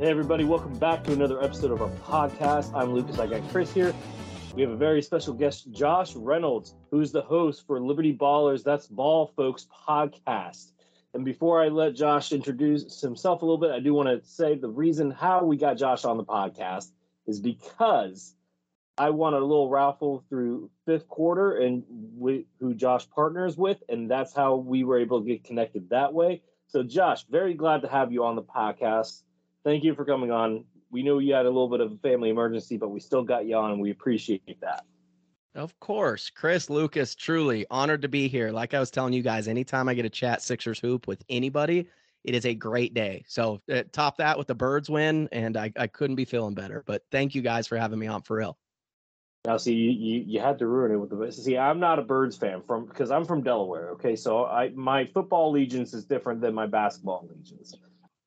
Hey, everybody, welcome back to another episode of our podcast. I'm Lucas. I got Chris here. We have a very special guest, Josh Reynolds, who's the host for Liberty Ballers, that's Ball Folks podcast. And before I let Josh introduce himself a little bit, I do want to say the reason how we got Josh on the podcast is because I won a little raffle through fifth quarter and we, who Josh partners with, and that's how we were able to get connected that way. So, Josh, very glad to have you on the podcast thank you for coming on. We knew you had a little bit of a family emergency, but we still got you on, and we appreciate that. Of course, Chris Lucas, truly honored to be here. Like I was telling you guys, anytime I get a chat Sixers hoop with anybody, it is a great day. So uh, top that with the Birds win, and I, I couldn't be feeling better. But thank you guys for having me on for real. Now, see, you, you, you had to ruin it with the see. I'm not a Birds fan from because I'm from Delaware. Okay, so I my football allegiance is different than my basketball allegiance.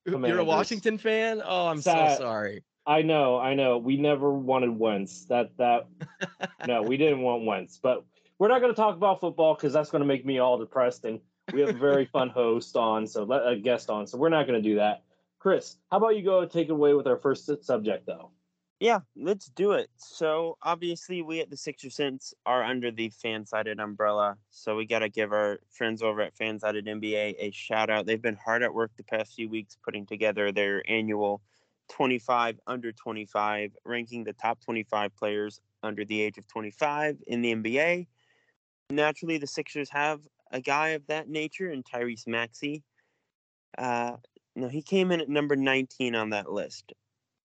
You're a Washington fan? Oh, I'm Sad. so sorry. I know, I know. We never wanted Wentz. That that no, we didn't want Wentz. But we're not going to talk about football because that's going to make me all depressed. And we have a very fun host on, so let a guest on. So we're not going to do that. Chris, how about you go take it away with our first subject, though? Yeah, let's do it. So obviously, we at the Sixer Sense are under the fan-sided umbrella. So we got to give our friends over at Fan-sided NBA a shout out. They've been hard at work the past few weeks putting together their annual 25 under 25, ranking the top 25 players under the age of 25 in the NBA. Naturally, the Sixers have a guy of that nature in Tyrese Maxey. Uh, no, he came in at number 19 on that list.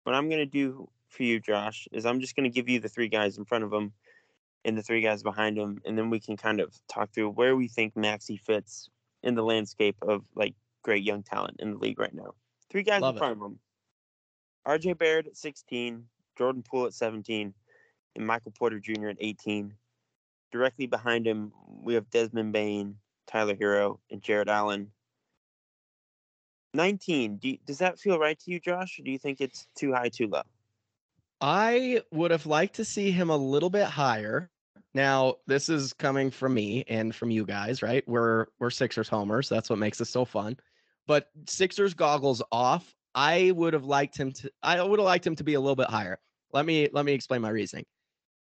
What I'm going to do for you, Josh, is I'm just going to give you the three guys in front of him and the three guys behind him, and then we can kind of talk through where we think Maxey fits in the landscape of like great young talent in the league right now. Three guys Love in it. front of him: R.J. Barrett at 16, Jordan Poole at 17, and Michael Porter Jr. at 18. Directly behind him, we have Desmond Bane, Tyler Herro, and Jarrett Allen. 19. Do you, does that feel right to you, Josh? Or do you think it's too high, too low? I would have liked to see him a little bit higher. Now, this is coming from me and from you guys, right? We're we're Sixers homers. That's what makes this so fun. But Sixers goggles off. I would have liked him to I would have liked him to be a little bit higher. Let me let me explain my reasoning.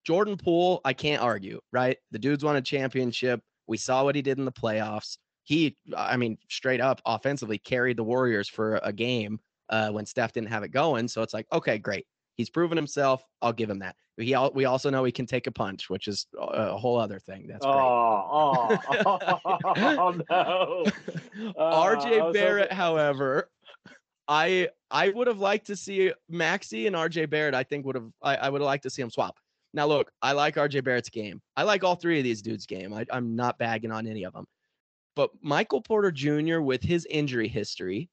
Jordan Poole, I can't argue, right? The dude's won a championship. We saw what he did in the playoffs. He, I mean, straight up offensively carried the Warriors for a game uh, when Steph didn't have it going. So it's like, okay, great. He's proven himself. I'll give him that. He, we also know he can take a punch, which is a- whole other thing. That's great. oh, oh, oh, no. Uh, RJ Barrett, hoping- however, I I would have liked to see Maxey and RJ Barrett. I think would have I, I would have liked to see him swap. Now look, I like RJ Barrett's game. I like all three of these dudes' game. I, I'm not bagging on any of them. But Michael Porter Jr. with his injury history,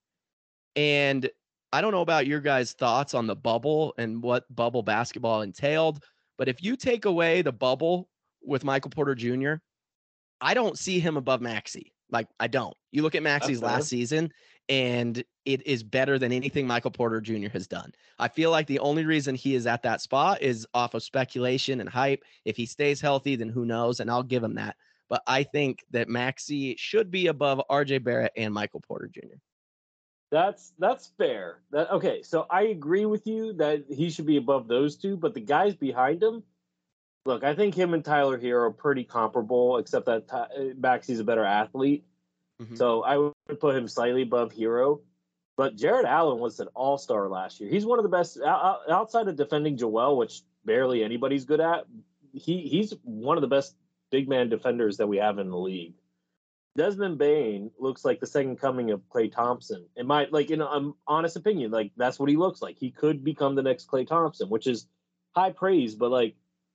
and I don't know about your guys' thoughts on the bubble and what bubble basketball entailed, but if you take away the bubble with Michael Porter Jr., I don't see him above Maxey. Like I don't. You look at Maxey's last season, and it is better than anything Michael Porter Jr. has done. I feel like the only reason he is at that spot is off of speculation and hype. If he stays healthy, then who knows? And I'll give him that. But I think that Maxey should be above RJ Barrett and Michael Porter Jr. That's that's fair. That okay. So I agree with you that he should be above those two, but the guys behind him, look, I think him and Tyler Herro are pretty comparable, except that Ty- uh, Maxey's a better athlete. Mhm. So I would put him slightly above Herro. But Jarrett Allen was an all star last year. He's one of the best ou- ou- outside of defending Joel, which barely anybody's good at. He he's one of the best big man defenders that we have in the league. Desmond Bane looks like the second coming of Klay Thompson. In my like in an um, honest opinion, like that's what he looks like. He could become the next Klay Thompson, which is high praise, but like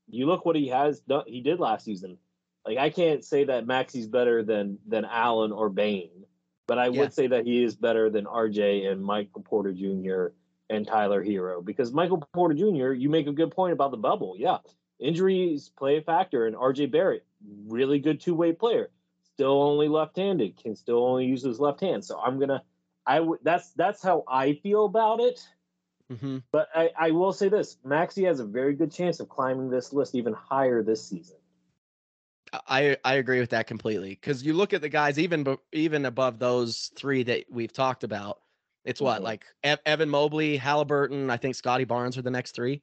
you look what he has done he did last season. Like I can't say that Maxey's better than than Allen or Bane, but I Yeah. would say that he is better than RJ and Michael Porter Jr. and Tyler Herro because Michael Porter Jr. You make a good point about the bubble. Yeah, injuries play a factor, and RJ Barrett, really good two way player, still only left handed, can still only use his left hand. So I'm gonna, I would that's that's how I feel about it. hmm But I, I will say this: Maxey has a very good chance of climbing this list even higher this season. I I agree with that completely because you look at the guys even even above those three that we've talked about. It's what Mhm. like Evan Mobley, Haliburton. I think Scottie Barnes are the next three.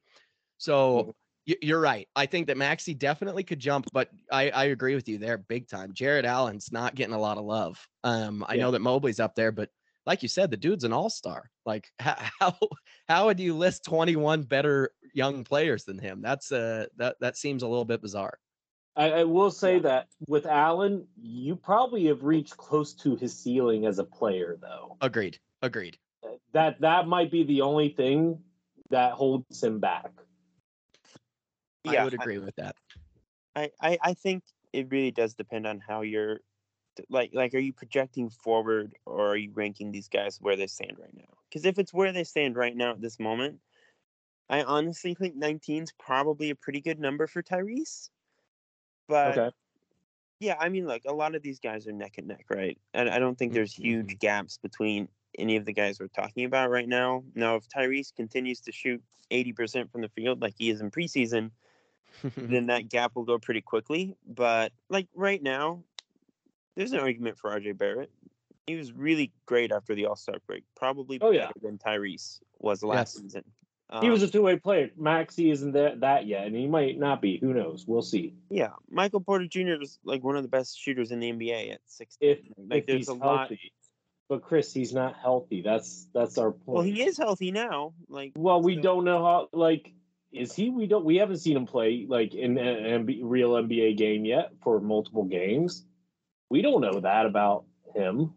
So Mhm. You're right. I think that Maxey definitely could jump, but I I agree with you there big time. Jarrett Allen's not getting a lot of love. Um, I Yeah. know that Mobley's up there, but like you said, the dude's an all star. Like how how how would you list 21 better young players than him? That's uh that that seems a little bit bizarre. I, I will say Yeah. that with Allen, you probably have reached close to his ceiling as a player, though. Agreed. Agreed. That that might be the only thing that holds him back. I would agree with that. I, I, I think it really does depend on how you're like like are you projecting forward or are you ranking these guys where they stand right now? Because if it's where they stand right now at this moment, I honestly think 19 is probably a pretty good number for Tyrese. But Okay. yeah, I mean, look, a lot of these guys are neck and neck, right? And I don't think there's huge mm-hmm. gaps between any of the guys we're talking about right now. Now, if Tyrese continues to shoot 80% from the field like he is in preseason, then that gap will go pretty quickly. But like right now, there's an argument for RJ Barrett. He was really great after the All Star break, probably Oh, better yeah. than Tyrese was last Yes. season. he was Um, a two way player. Maxey isn't that, that yet, and he might not be. Who knows? We'll see. yeah, Michael Porter Jr. is like one of the best shooters in the NBA at 16. If like if there's he's a lot. healthy. But Chris, he's not healthy. That's that's our point. Well, he is healthy now. Like, Well, we so- don't know how. Like, is he? We don't. We haven't seen him play like in a MB, real NBA game yet for multiple games. We don't know that about him.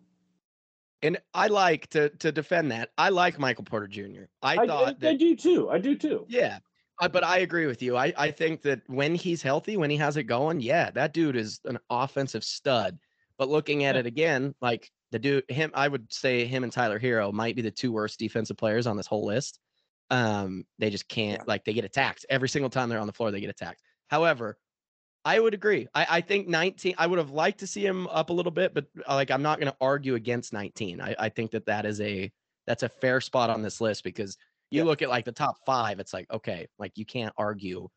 And I like to to defend that. I like Michael Porter Jr. I, I, I, thought I that do too. I do too. yeah. I, but I agree with you. I, I think that when he's healthy, when he has it going, yeah, that dude is an offensive stud. But looking at it again, like the dude, him, I would say him and Tyler Herro might be the two worst defensive players on this whole list. Um, they just can't Yeah. like they get attacked every single time they're on the floor. They get attacked. However, I would agree. I, I think 19. I would have liked to see him up a little bit, but uh, like I'm not going to argue against 19. I, I think that that is a that's a fair spot on this list because you Yeah. look at like the top five. It's like okay, like you can't argue.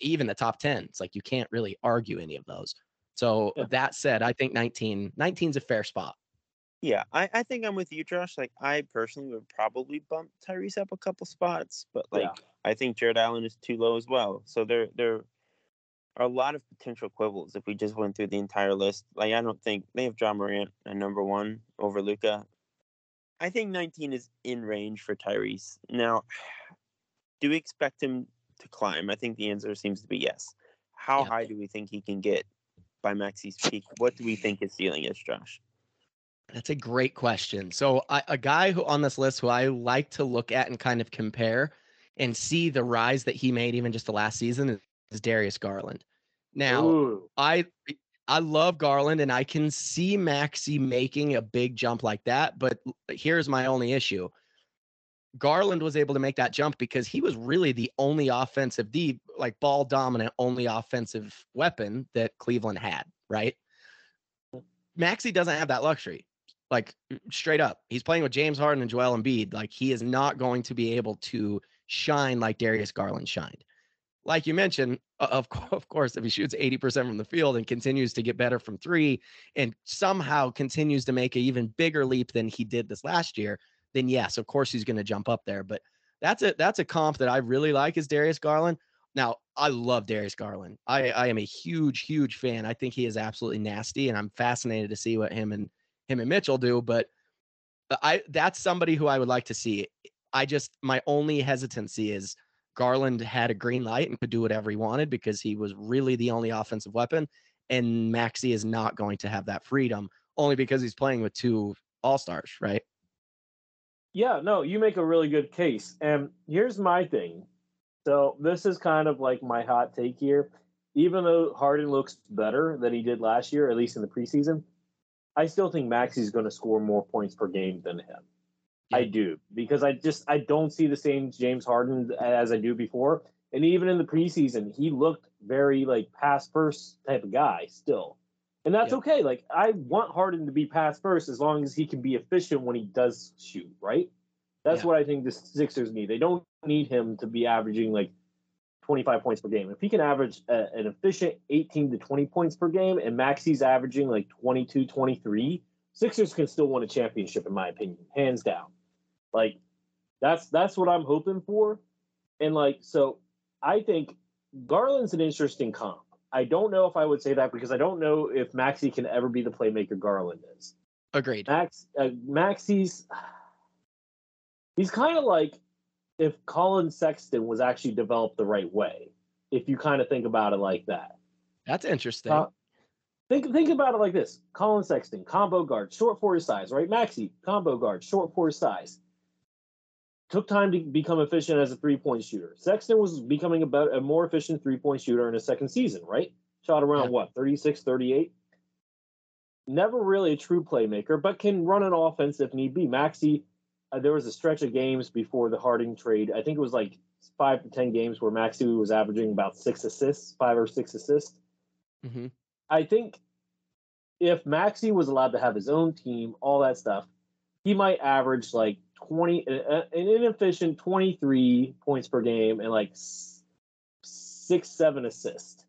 Even the top 10, it's like you can't really argue any of those. So Yeah. that said, I think 19 19 is a fair spot. Yeah, I, I think I'm with you, Josh. Like, I personally would probably bump Tyrese up a couple spots, but like, Yeah. I think Jarrett Allen is too low as well. So there, there are a lot of potential quibbles if we just went through the entire list. Like, I don't think they have Ja Morant at number one over Luka. I think 19 is in range for Tyrese. Now, do we expect him to climb? I think the answer seems to be yes. How Yeah. high do we think he can get by Maxey's peak? What do we think his ceiling is, Josh? That's a great question. So I, a guy who on this list who I like to look at and kind of compare and see the rise that he made even just the last season is, Darius Garland. Now Ooh. I I love Garland and I can see Maxey making a big jump like that, but here's my only issue. Garland was able to make that jump because he was really the only offensive, the like ball dominant only offensive weapon that Cleveland had, right? Maxey doesn't have that luxury. Like straight up, he's playing with James Harden and Joel Embiid. Like he is not going to be able to shine like Darius Garland shined. Like you mentioned, of course, of course, if he shoots 80% from the field and continues to get better from three and somehow continues to make an even bigger leap than he did this last year, then yes, of course he's going to jump up there. But that's a that's a comp that I really like is Darius Garland. Now, I love Darius Garland. I, I am a huge, huge fan. I think he is absolutely nasty, and I'm fascinated to see what him and him and Mitchell do. But uh, I that's somebody who I would like to see. I just my only hesitancy is Garland had a green light and could do whatever he wanted because he was really the only offensive weapon, and Maxey is not going to have that freedom only because he's playing with two all stars, right? Yeah, no, you make a really good case. And here's my thing. So this is kind of like my hot take here. Even though Harden looks better than he did last year, at least in the preseason, I still think Maxey's going to score more points per game than him. I do because I just I don't see the same James Harden as I do before. And even in the preseason, he looked very like pass first type of guy still. And that's Yeah. okay. Like I want Harden to be pass first as long as he can be efficient when he does shoot, right? That's Yeah. what I think the Sixers need. They don't need him to be averaging like 25 points per game. If he can average a, an efficient 18 to 20 points per game and Maxey's averaging like 22, 23, Sixers can still win a championship in my opinion, hands down. Like that's that's what I'm hoping for. And like so I think Garland's an interesting comp. I don't know if I would say that because I don't know if Maxey can ever be the playmaker Garland is. Agreed. Max uh, Maxey's he's kind of like if Collin Sexton was actually developed the right way. If you kind of think about it like that. That's interesting. Uh, Think think about it like this: Collin Sexton, combo guard, short for his size, right? Maxey, combo guard, short for his size. Took time to become efficient as a three point shooter. Sexton was becoming a, better, a more efficient three point shooter in his second season, right? Shot around Yeah. what, 36, 38? Never really a true playmaker, but can run an offense if need be. Maxey, uh, there was a stretch of games before the Harden trade. I think it was like five to 10 games where Maxey was averaging about six assists, five or six assists. hmm I think if Maxey was allowed to have his own team, all that stuff, he might average like 20, uh, an inefficient 23 points per game and like six, seven assists,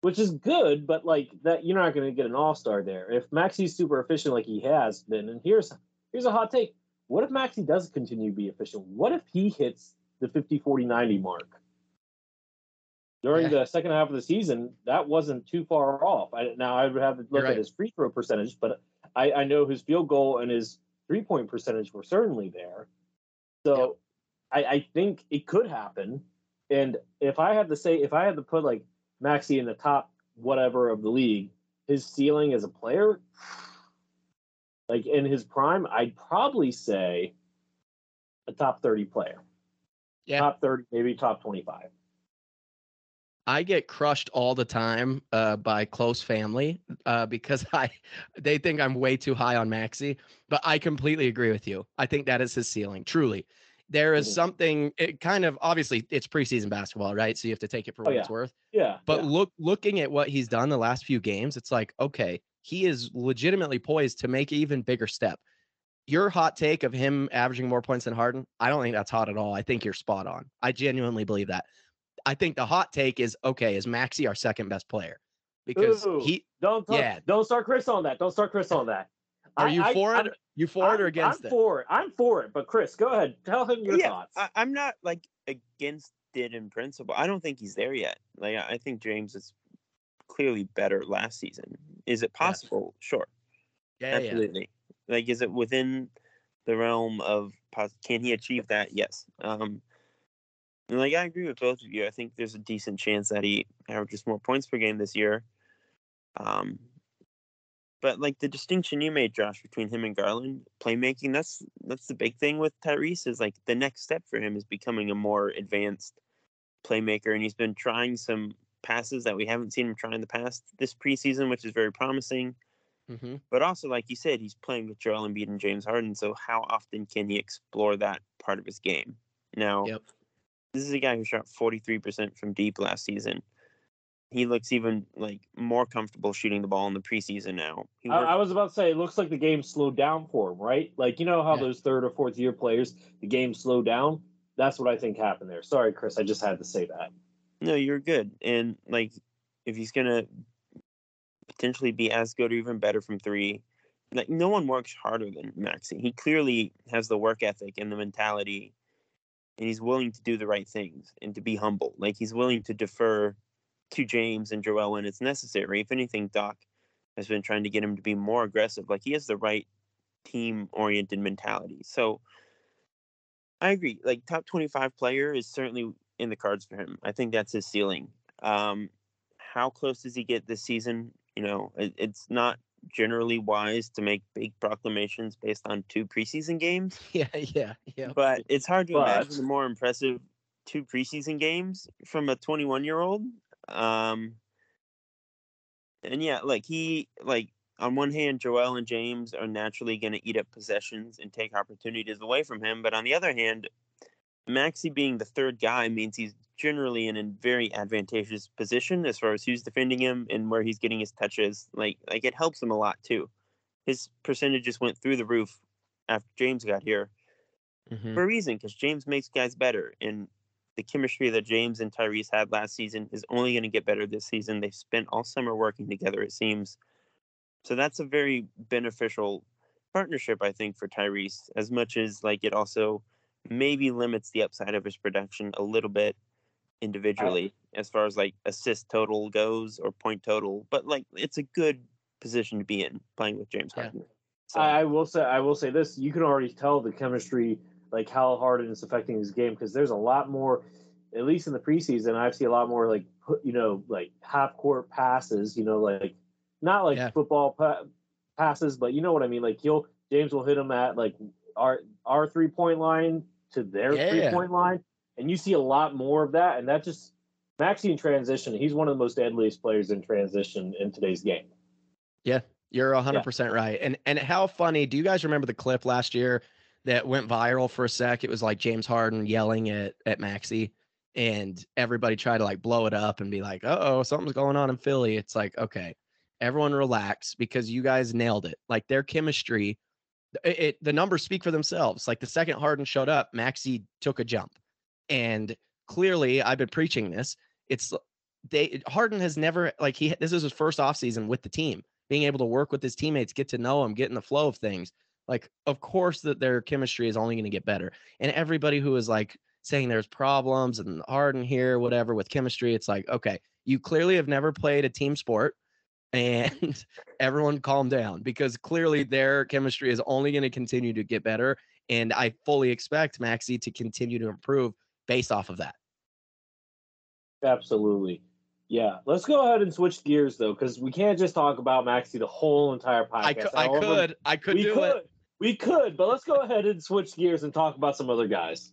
which is good, but like that, you're not going to get an all star there. If Maxey's super efficient like he has been, and here's here's a hot take what if Maxey does continue to be efficient? What if he hits the 50, 40, 90 mark? during Yeah. the second half of the season, that wasn't too far off. I, now I would have to look right. at his free throw percentage, but I, I know his field goal and his three point percentage were certainly there. So I, I think it could happen. And if I had to say, if I had to put like Maxey in the top whatever of the league, his ceiling as a player, like in his prime, I'd probably say a top 30 player. Yeah. Top 30, maybe top 25. I get crushed all the time uh, by close family uh, because I they think I'm way too high on Maxey, but I completely agree with you. I think that is his ceiling. Truly, there is Mhm. something. It kind of obviously it's preseason basketball, right? So you have to take it for Oh, what it's worth. Yeah. But yeah. look, looking at what he's done the last few games, it's like okay, he is legitimately poised to make an even bigger step. Your hot take of him averaging more points than Harden, I don't think that's hot at all. I think you're spot on. I genuinely believe that. I think the hot take is okay, is Maxey our second best player? Because Ooh. he Don't talk, Yeah. don't start Chris on that. Don't start Chris on that. are I- you I- for I'm- it? You for it or I'm- against I'm it? for it. I'm for it. But Chris, go ahead. Tell him your yeah, thoughts. I, I'm not like against it in principle. I don't think he's there yet. Like I I think James is clearly better last season. Is it possible? Sure, yeah, yeah. absolutely. Like, is it within the realm of can he achieve that? Yes. Um, and like I agree with both of you. I think there's a decent chance that he averages more points per game this year. Um, but like the distinction you made, Josh, between him and Garland, playmaking, that's that's the big thing with Tyrese is like the next step for him is becoming a more advanced playmaker, and he's been trying some passes that we haven't seen him try in the past this preseason, which is very promising. hmm But also, like you said, he's playing with Joel Embiid and James Harden, so how often can he explore that part of his game? Now, Yep. this is a guy who shot 43% from deep last season. He looks even like more comfortable shooting the ball in the preseason now. I, I was about to say, it looks like the game slowed down for him, right? Like, you know how Yeah. those third or fourth year players, the game slowed down? That's what I think happened there. Sorry, Chris. I just had to say that. No, you're good. And like, if he's gonna potentially be as good or even better from three, like no one works harder than Maxey. He clearly has the work ethic and the mentality, and he's willing to do the right things and to be humble. Like he's willing to defer to James and Joel when it's necessary. If anything, Doc has been trying to get him to be more aggressive. Like he has the right team oriented mentality. So I agree. Like top 25 player is certainly in the cards for him. I think that's his ceiling. Um, how close does he get this season? You know, it, it's not generally wise to make big proclamations based on two preseason games. Yeah, yeah, yeah. But it's hard to But- imagine a more impressive two preseason games from a 21 year old. Um, and yeah, like he like on one hand, Joel and James are naturally going to eat up possessions and take opportunities away from him. But on the other hand, Maxey being the third guy means he's generally in a very advantageous position as far as who's defending him and where he's getting his touches. Like like it helps him a lot too. His percentages went through the roof after James got here Mhm. for a reason because James makes guys better and the chemistry that James and Tyrese had last season is only going to get better this season. They've spent all summer working together, it seems. So that's a very beneficial partnership, I think, for Tyrese, as much as like it also maybe limits the upside of his production a little bit uh, individually as far as like assist total goes or point total. But like it's a good position to be in playing with James Yeah. Harden. So, I, I will say I will say this: you can already tell the chemistry, like how Harden is affecting his game, because there's a lot more, at least in the preseason, I've seen a lot more like you know, like half court passes, you know, like not like Yeah. football pa- passes, but you know what I mean. Like he'll James will hit him at like our our three point line to their Yeah. three point line, and you see a lot more of that, and that just Maxey in transition. He's one of the most deadliest players in transition in today's game. Yeah, you're 100% right. And and how funny, do you guys remember the clip last year that went viral for a sec? It was like James Harden yelling at at Maxey and everybody tried to like blow it up and be like, "Uh-oh, something's going on in Philly." It's like, "Okay, everyone relax because you guys nailed it. Like their chemistry it, it the numbers speak for themselves. Like the second Harden showed up, Maxey took a jump. And clearly, I've been preaching this. It's they Harden has never like he this is his first offseason with the team being able to work with his teammates, get to know them, get in the flow of things. Like, of course, that their chemistry is only going to get better. And everybody who is like saying there's problems and Harden here, whatever, with chemistry, it's like, okay, you clearly have never played a team sport, and everyone calm down because clearly their chemistry is only going to continue to get better. And I fully expect Maxey to continue to improve based off of that. Absolutely. Yeah. Let's go ahead and switch gears though, because we can't just talk about Maxey the whole entire podcast. I, cou- I could, I could we do could. it. We could, but let's go ahead and switch gears and talk about some other guys.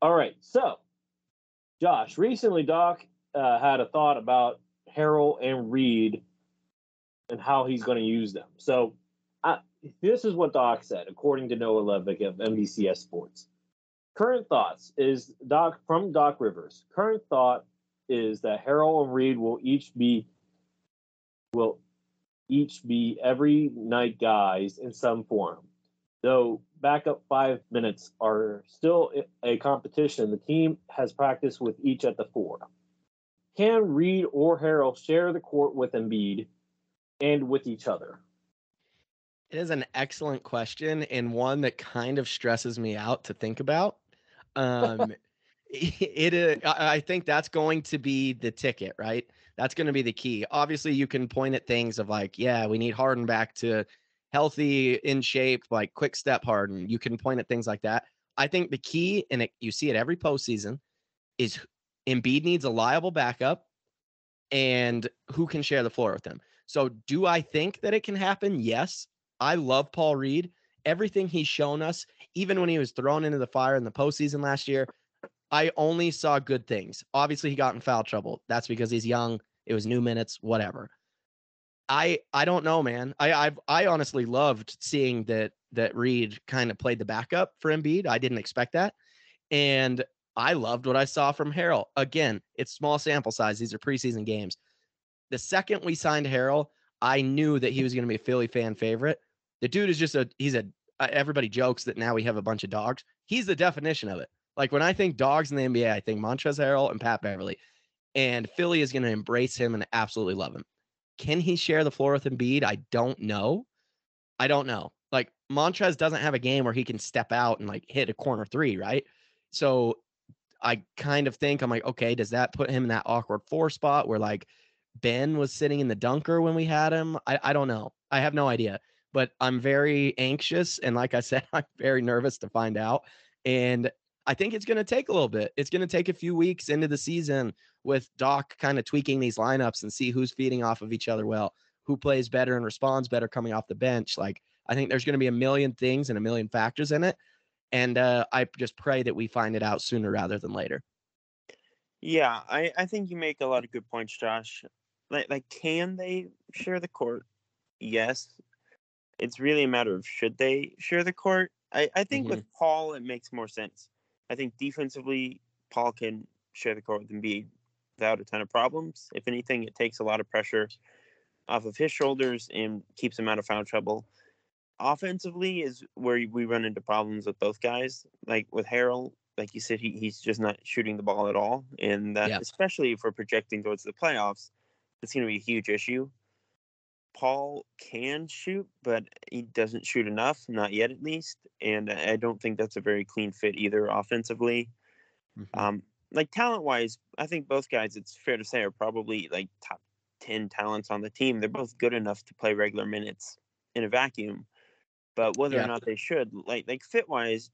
All right. So, Josh, recently Doc uh, had a thought about Harrell and Reed and how he's going to use them. So, I, this is what Doc said, according to Noah Levick of NBCS Sports. Current thoughts is Doc from Doc Rivers. Current thought is that Harrell and Reed will each be will each be every night guys in some form. Though backup five minutes are still a competition, the team has practiced with each at the four. Can Reed or Harrell share the court with Embiid and with each other? It is an excellent question and one that kind of stresses me out to think about. Um, it, it uh, I I think that's going to be the ticket, right? That's going to be the key. Obviously, you can point at things of like, yeah, we need Harden back to healthy, in shape, like quick step Harden. You can point at things like that. I think the key, and it, you see it every postseason, is Embiid needs a liable backup, and who can share the floor with him. So, do I think that it can happen? Yes. I love Paul Reed. Everything he's shown us, even when he was thrown into the fire in the postseason last year, I only saw good things. Obviously, he got in foul trouble. That's because he's young. It was new minutes, whatever. I I don't know, man. I I've I honestly loved seeing that that Reed kind of played the backup for Embiid. I didn't expect that, and I loved what I saw from Harrell. Again, it's small sample size. These are preseason games. The second we signed Harrell, I knew that he was going to be a Philly fan favorite. The dude is just a he's a uh, everybody jokes that now we have a bunch of dogs. He's the definition of it. Like when I think dogs in the NBA, I think Montrezl Harrell and Pat Beverley. And Philly is going to embrace him and absolutely love him. Can he share the floor with Embiid? I don't know. I don't know. Like Montrez doesn't have a game where he can step out and like hit a corner three, right? So I kind of think I'm like, okay, does that put him in that awkward four spot where like Ben was sitting in the dunker when we had him? I, I don't know. I have no idea. But I'm very anxious. And like I said, I'm very nervous to find out. And I think it's going to take a little bit. It's going to take a few weeks into the season with Doc kind of tweaking these lineups and see who's feeding off of each other well, who plays better and responds better coming off the bench. Like, I think there's going to be a million things and a million factors in it. And uh, I just pray that we find it out sooner rather than later. Yeah, I, I think you make a lot of good points, Josh. Like, like, can they share the court? Yes. It's really a matter of should they share the court. I, I think mm-hmm. with Paul, it makes more sense I think defensively, Paul can share the court with Embiid without a ton of problems. If anything, it takes a lot of pressure off of his shoulders and keeps him out of foul trouble. Offensively is where we run into problems with both guys. Like with Harrell, like you said, he, he's just not shooting the ball at all. And that, yeah. especially if we're projecting towards the playoffs, it's going to be a huge issue. Paul can shoot, but he doesn't shoot enough, not yet at least. And I don't think that's a very clean fit either offensively. Mm-hmm. Um, like talent wise, I think both guys, it's fair to say, are probably like top 10 talents on the team. They're both good enough to play regular minutes in a vacuum. But whether yeah. or not they should, like like fit wise,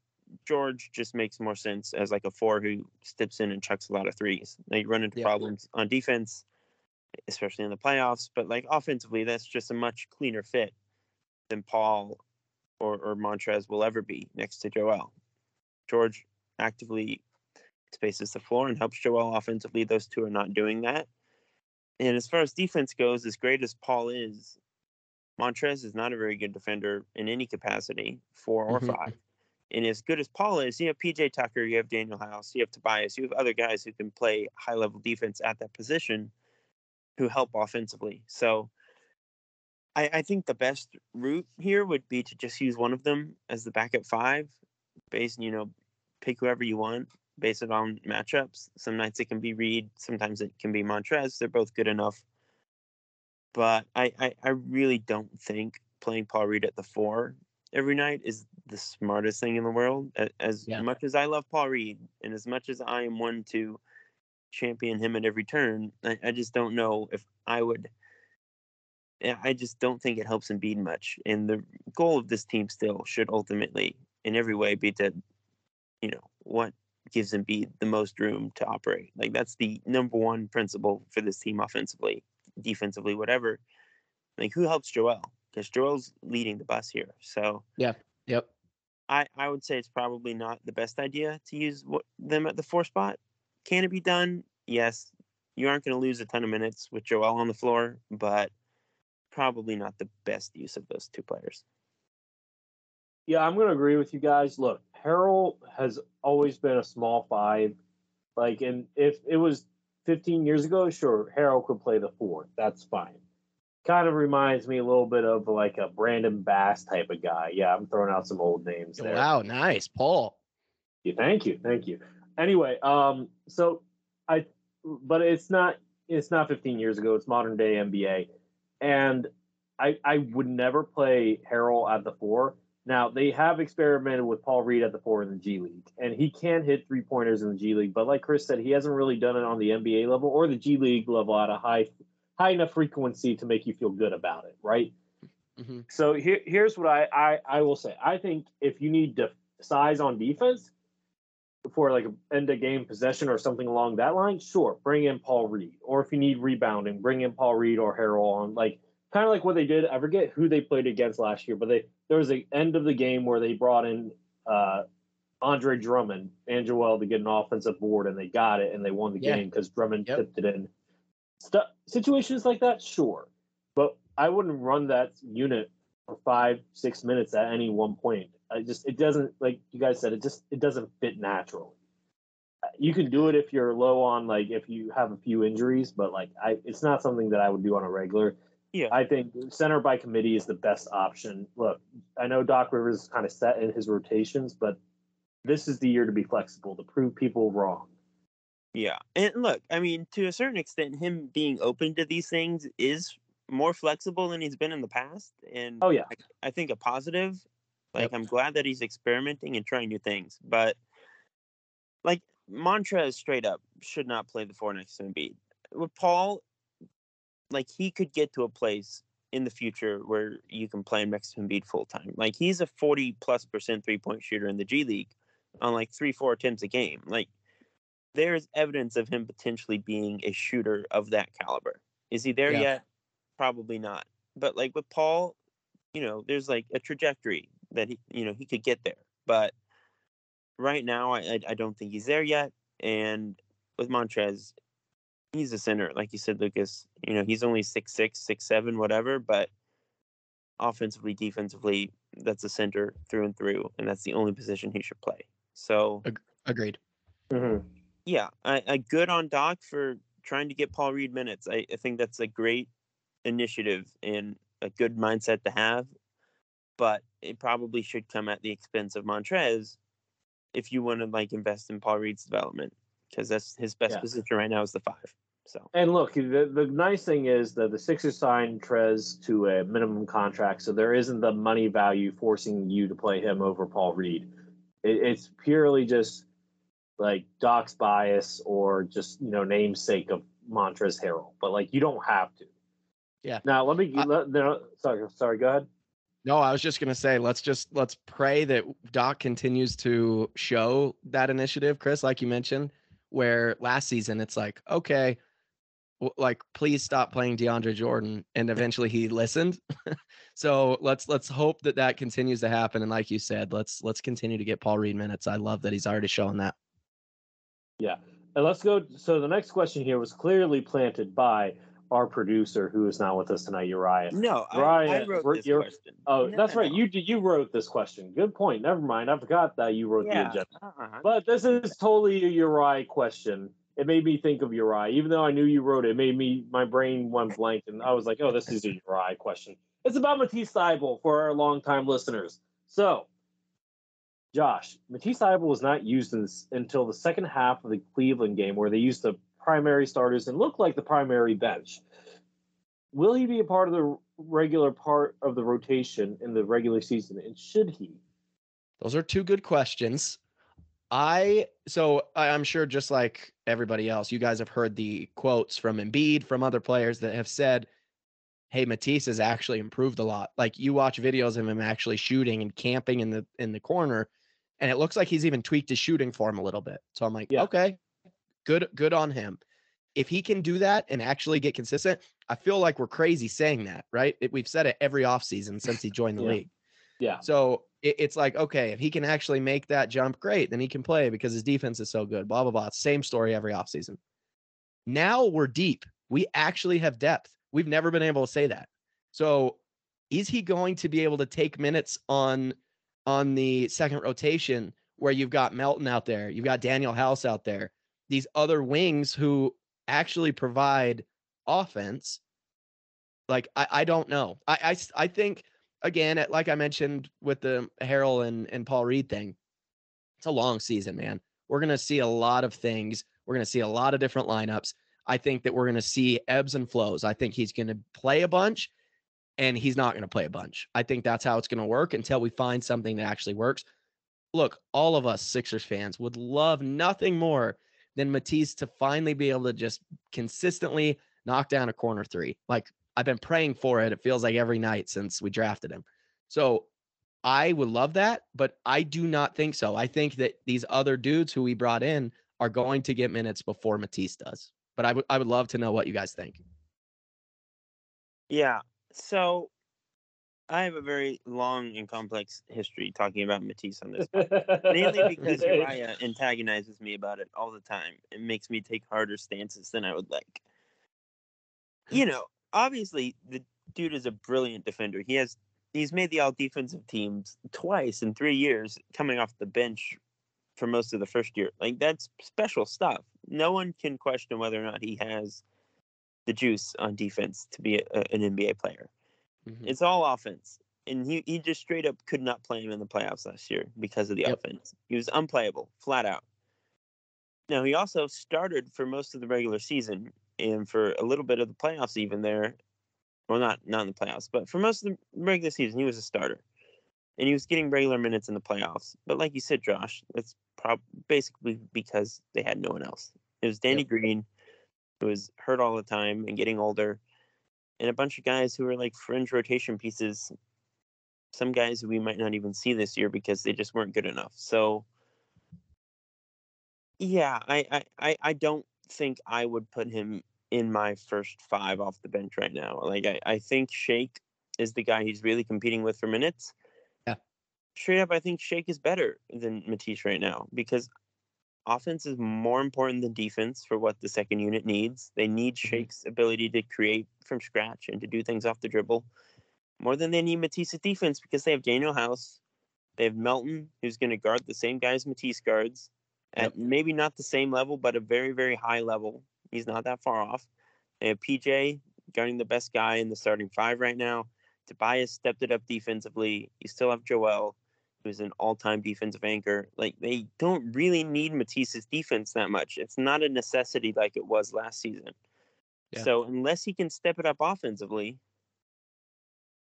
George just makes more sense as like a four who steps in and chucks a lot of threes. Now you run into yeah. problems on defense especially in the playoffs. But like offensively, that's just a much cleaner fit than Paul or, or Montrez will ever be next to Joel. George actively spaces the floor and helps Joel offensively. Those two are not doing that. And as far as defense goes, as great as Paul is, Montrez is not a very good defender in any capacity, four or mm-hmm. five. And as good as Paul is, you have PJ Tucker, you have Danuel House, you have Tobias, you have other guys who can play high level defense at that position who help offensively. So I, I think the best route here would be to just use one of them as the backup five, based you know, pick whoever you want, base it on matchups. Some nights it can be Reed, sometimes it can be Montrez. They're both good enough. But I, I, I really don't think playing Paul Reed at the four every night is the smartest thing in the world. As yeah. much as I love Paul Reed, and as much as I am one to champion him at every turn. I, I just don't know if I would. I just don't think it helps Embiid much. And the goal of this team still should ultimately, in every way, be to, you know, what gives Embiid the most room to operate. Like that's the number one principle for this team offensively, defensively, whatever. Like who helps Joel? Because Joel's leading the bus here. So yeah, yep. I I would say it's probably not the best idea to use what, them at the four spot, can it be done? Yes. You aren't going to lose a ton of minutes with Joel on the floor, but probably not the best use of those two players. Yeah, I'm going to agree with you guys. Look, Harrell has always been a small five. Like, and if it was 15 years ago, sure, Harrell could play the four. That's fine. Kind of reminds me a little bit of like a Brandon Bass type of guy. Yeah, I'm throwing out some old names there. Wow, nice, Paul. Yeah, thank you, thank you anyway, um, so I, but it's not it's not 15 years ago. It's modern day NBA, and I I would never play Harrell at the four. Now they have experimented with Paul Reed at the four in the G League, and he can hit three pointers in the G League. But like Chris said, he hasn't really done it on the NBA level or the G League level at a high high enough frequency to make you feel good about it, right? Mm-hmm. So here, here's what I, I I will say. I think if you need def- size on defense, for like an end of game possession or something along that line, sure, bring in Paul Reed. Or if you need rebounding, bring in Paul Reed or Harrell on like kind of like what they did. I forget who they played against last year, but they there was an end of the game where they brought in uh, Andre Drummond and Joel to get an offensive board, and they got it and they won the yeah. game because Drummond yep. tipped it in. St- situations like that, sure, but I wouldn't run that unit for five, six minutes at any one point. I just it doesn't like you guys said, it just it doesn't fit naturally. You can do it if you're low on like if you have a few injuries, but like I it's not something that I would do on a regular. Yeah. I think center by committee is the best option. Look, I know Doc Rivers is kind of set in his rotations, but this is the year to be flexible to prove people wrong. Yeah. And look, I mean, to a certain extent, him being open to these things is more flexible than he's been in the past. And Oh yeah. I think a positive. Like Yep. I'm glad that he's experimenting and trying new things. But like Montrez straight up should not play the four next to Embiid. With Paul, like he could get to a place in the future where you can play him next to Embiid full time. Like he's a 40 plus percent three point shooter in the G League on like three, four attempts a game. Like there's evidence of him potentially being a shooter of that caliber. Is he there Yeah. yet? Probably not. But like with Paul, you know, there's like a trajectory that he, you know, he could get there. But right now, I, I, I don't think he's there yet. And with Montrez, he's a center, like you said, Lucas. You know, he's only six six, six seven, whatever. But offensively, defensively, that's a center through and through, and that's the only position he should play. So Agreed. Mhm. yeah, I, I good on Doc for trying to get Paul Reed minutes. I, I think that's a great initiative and a good mindset to have, but it probably should come at the expense of Montrez if you want to like invest in Paul Reed's development because that's his best Yeah. position right now is the five. So And look, the, the nice thing is that the Sixers signed Trez to a minimum contract, so there isn't the money value forcing you to play him over Paul Reed. It, it's purely just like Doc's bias or just you know namesake of Montrez Harrell, but like you don't have to. Yeah. Now let me. I- let, no, sorry, sorry. Go ahead. No, I was just gonna say let's just let's pray that Doc continues to show that initiative, Chris, like you mentioned, where last season it's like, okay, like please stop playing DeAndre Jordan, and eventually he listened. so let's let's hope that that continues to happen, and like you said, let's let's continue to get Paul Reed minutes. I love that he's already showing that. Yeah, and let's go. So the next question here was clearly planted by our producer, who is not with us tonight, Uriah. no, I, I Ryan, wrote this question. Oh, No, that's no, right. no. You you wrote this question. Good point. Never mind. I forgot that you wrote the agenda. uh-uh. But this is totally a Uriah question. It made me think of Uriah, even though I knew you wrote it. It made me my brain went blank, and I was like, "Oh, this is a Uriah question." It's about Matisse Thybulle for our longtime listeners. So, Josh, Matisse Thybulle was not used in this, until the second half of the Cleveland game, where they used the primary starters and look like the primary bench. Will he be a part of the regular part of the rotation in the regular season, and should he? Those are two good questions. I so I'm sure just like everybody else, you guys have heard the quotes from Embiid from other players that have said, "Hey, Matisse has actually improved a lot." Like you watch videos of him actually shooting and camping in the in the corner, and it looks like he's even tweaked his shooting form a little bit. So I'm like, Yeah. okay, good good on him. If he can do that and actually get consistent, I feel like we're crazy saying that, right? It, we've said it every offseason since he joined the Yeah. league. Yeah. So it, it's like, okay, if he can actually make that jump, great, then he can play because his defense is so good. Blah, blah, blah. Same story every offseason. Now we're deep. We actually have depth. We've never been able to say that. So is he going to be able to take minutes on on the second rotation where you've got Melton out there, you've got Danuel House out there, these other wings who actually provide offense? Like I, I don't know. I, I I think again, like I mentioned with the Harrell and, and Paul Reed thing, it's a long season, man. We're going to see a lot of things. We're going to see a lot of different lineups. I think that we're going to see ebbs and flows. I think he's going to play a bunch and he's not going to play a bunch. I think that's how it's going to work until we find something that actually works. Look, all of us Sixers fans would love nothing more than Matisse to finally be able to just consistently knock down a corner three. Like I've been praying for it. It feels like every night since we drafted him. So I would love that, but I do not think so. I think that these other dudes who we brought in are going to get minutes before Matisse does. But I would I would love to know what you guys think. Yeah. So I have a very long and complex history talking about Matisse on this. Mainly because Uriah antagonizes me about it all the time. It makes me take harder stances than I would like. Hmm. You know, obviously the dude is a brilliant defender. He has he's made the all defensive teams twice in three years, coming off the bench for most of the first year. Like that's special stuff. No one can question whether or not he has the juice on defense to be a, an NBA player. Mhm. It's all offense. And he, he just straight up could not play him in the playoffs last year because of the Yep. offense. He was unplayable, flat out. Now, he also started for most of the regular season and for a little bit of the playoffs, even there. Well, not, not in the playoffs, but for most of the regular season, he was a starter. And he was getting regular minutes in the playoffs. But like you said, Josh, that's prob- basically because they had no one else. It was Danny Yep. Green, who was hurt all the time and getting older and a bunch of guys who are like fringe rotation pieces. Some guys we might not even see this year because they just weren't good enough. So, yeah, I I, I, don't think I would put him in my first five off the bench right now. Like I, I think Shake is the guy he's really competing with for minutes. Yeah. Straight up, I think Shake is better than Matisse right now because offense is more important than defense for what the second unit needs. They need mm-hmm. Shake's ability to create from scratch and to do things off the dribble more than they need Matisse's defense because they have Danuel House, they have Melton, who's going to guard the same guys Matisse guards at maybe not the same level, but a very, very high level. He's not that far off. They have PJ guarding the best guy in the starting five right now. Tobias stepped it up defensively. You still have Joel, who's an all-time defensive anchor. Like they don't really need Matisse's defense that much. It's not a necessity like it was last season. Yeah. So unless he can step it up offensively,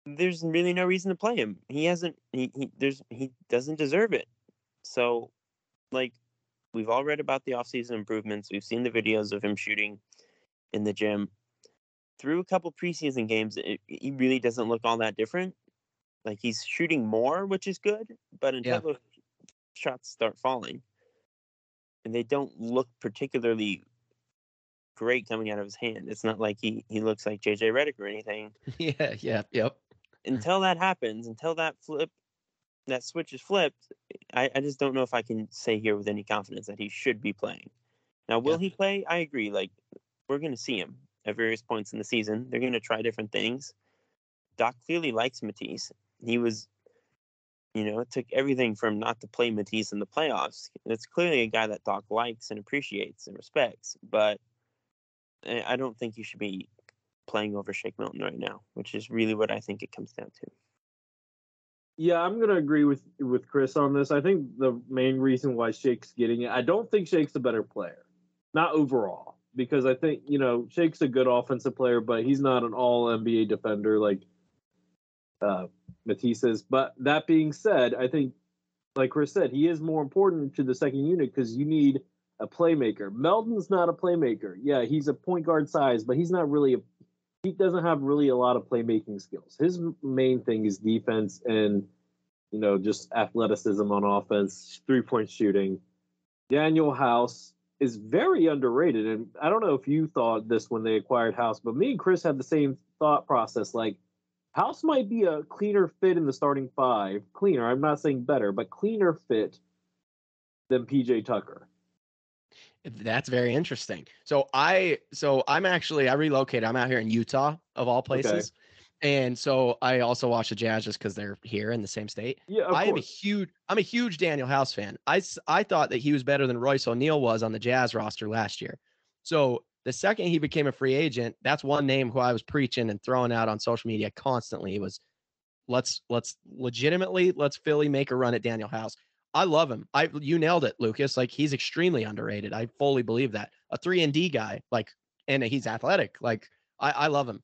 there's really no reason to play him. He hasn't. He, he there's he doesn't deserve it. So, like, we've all read about the offseason improvements. We've seen the videos of him shooting in the gym. Through a couple preseason games, it, he really doesn't look all that different. Like he's shooting more, which is good, but until Yeah. those shots start falling, and they don't look particularly great coming out of his hand. It's not like he he looks like JJ Redick or anything yeah, yeah, yep. until that happens, until that flip, that switch is flipped, I, I just don't know if I can say here with any confidence that he should be playing. Now, will Yeah. he play? I agree. Like, we're going to see him at various points in the season. They're going to try different things. Doc clearly likes Matisse. He was, you know, it took everything from not to play Matisse in the playoffs. It's clearly a guy that Doc likes and appreciates and respects, but I don't think you should be playing over Shake Milton right now, which is really what I think it comes down to. Yeah, I'm gonna agree with with Chris on this. I think the main reason why Shake's getting it, I don't think Shake's a better player, not overall, because I think you know Shake's a good offensive player, but he's not an All NBA defender like uh, Matisse is. But that being said, I think, like Chris said, he is more important to the second unit because you need a playmaker. Melton's not a playmaker. Yeah, he's a point guard size, but he's not really a he doesn't have really a lot of playmaking skills. His main thing is defense and you know just athleticism on offense, three point shooting. Danuel House is very underrated, and I don't know if you thought this when they acquired House, but me and Chris had the same thought process. Like House might be a cleaner fit in the starting five, cleaner. I'm not saying better, but cleaner fit than PJ Tucker. That's very interesting. So I so I'm actually I relocated. I'm out here in Utah of all places. And so I also watch the Jazz just because they're here in the same state. Yeah, I am a huge I'm a huge Danuel House fan. I I thought that he was better than Royce O'Neale was on the Jazz roster last year. So the second he became a free agent, that's one name who I was preaching and throwing out on social media constantly was let's let's legitimately let's Philly make a run at Danuel House. I love him. I you nailed it, Lucas. Like he's extremely underrated. I fully believe that. A three and D guy, like, and he's athletic. Like I, I love him.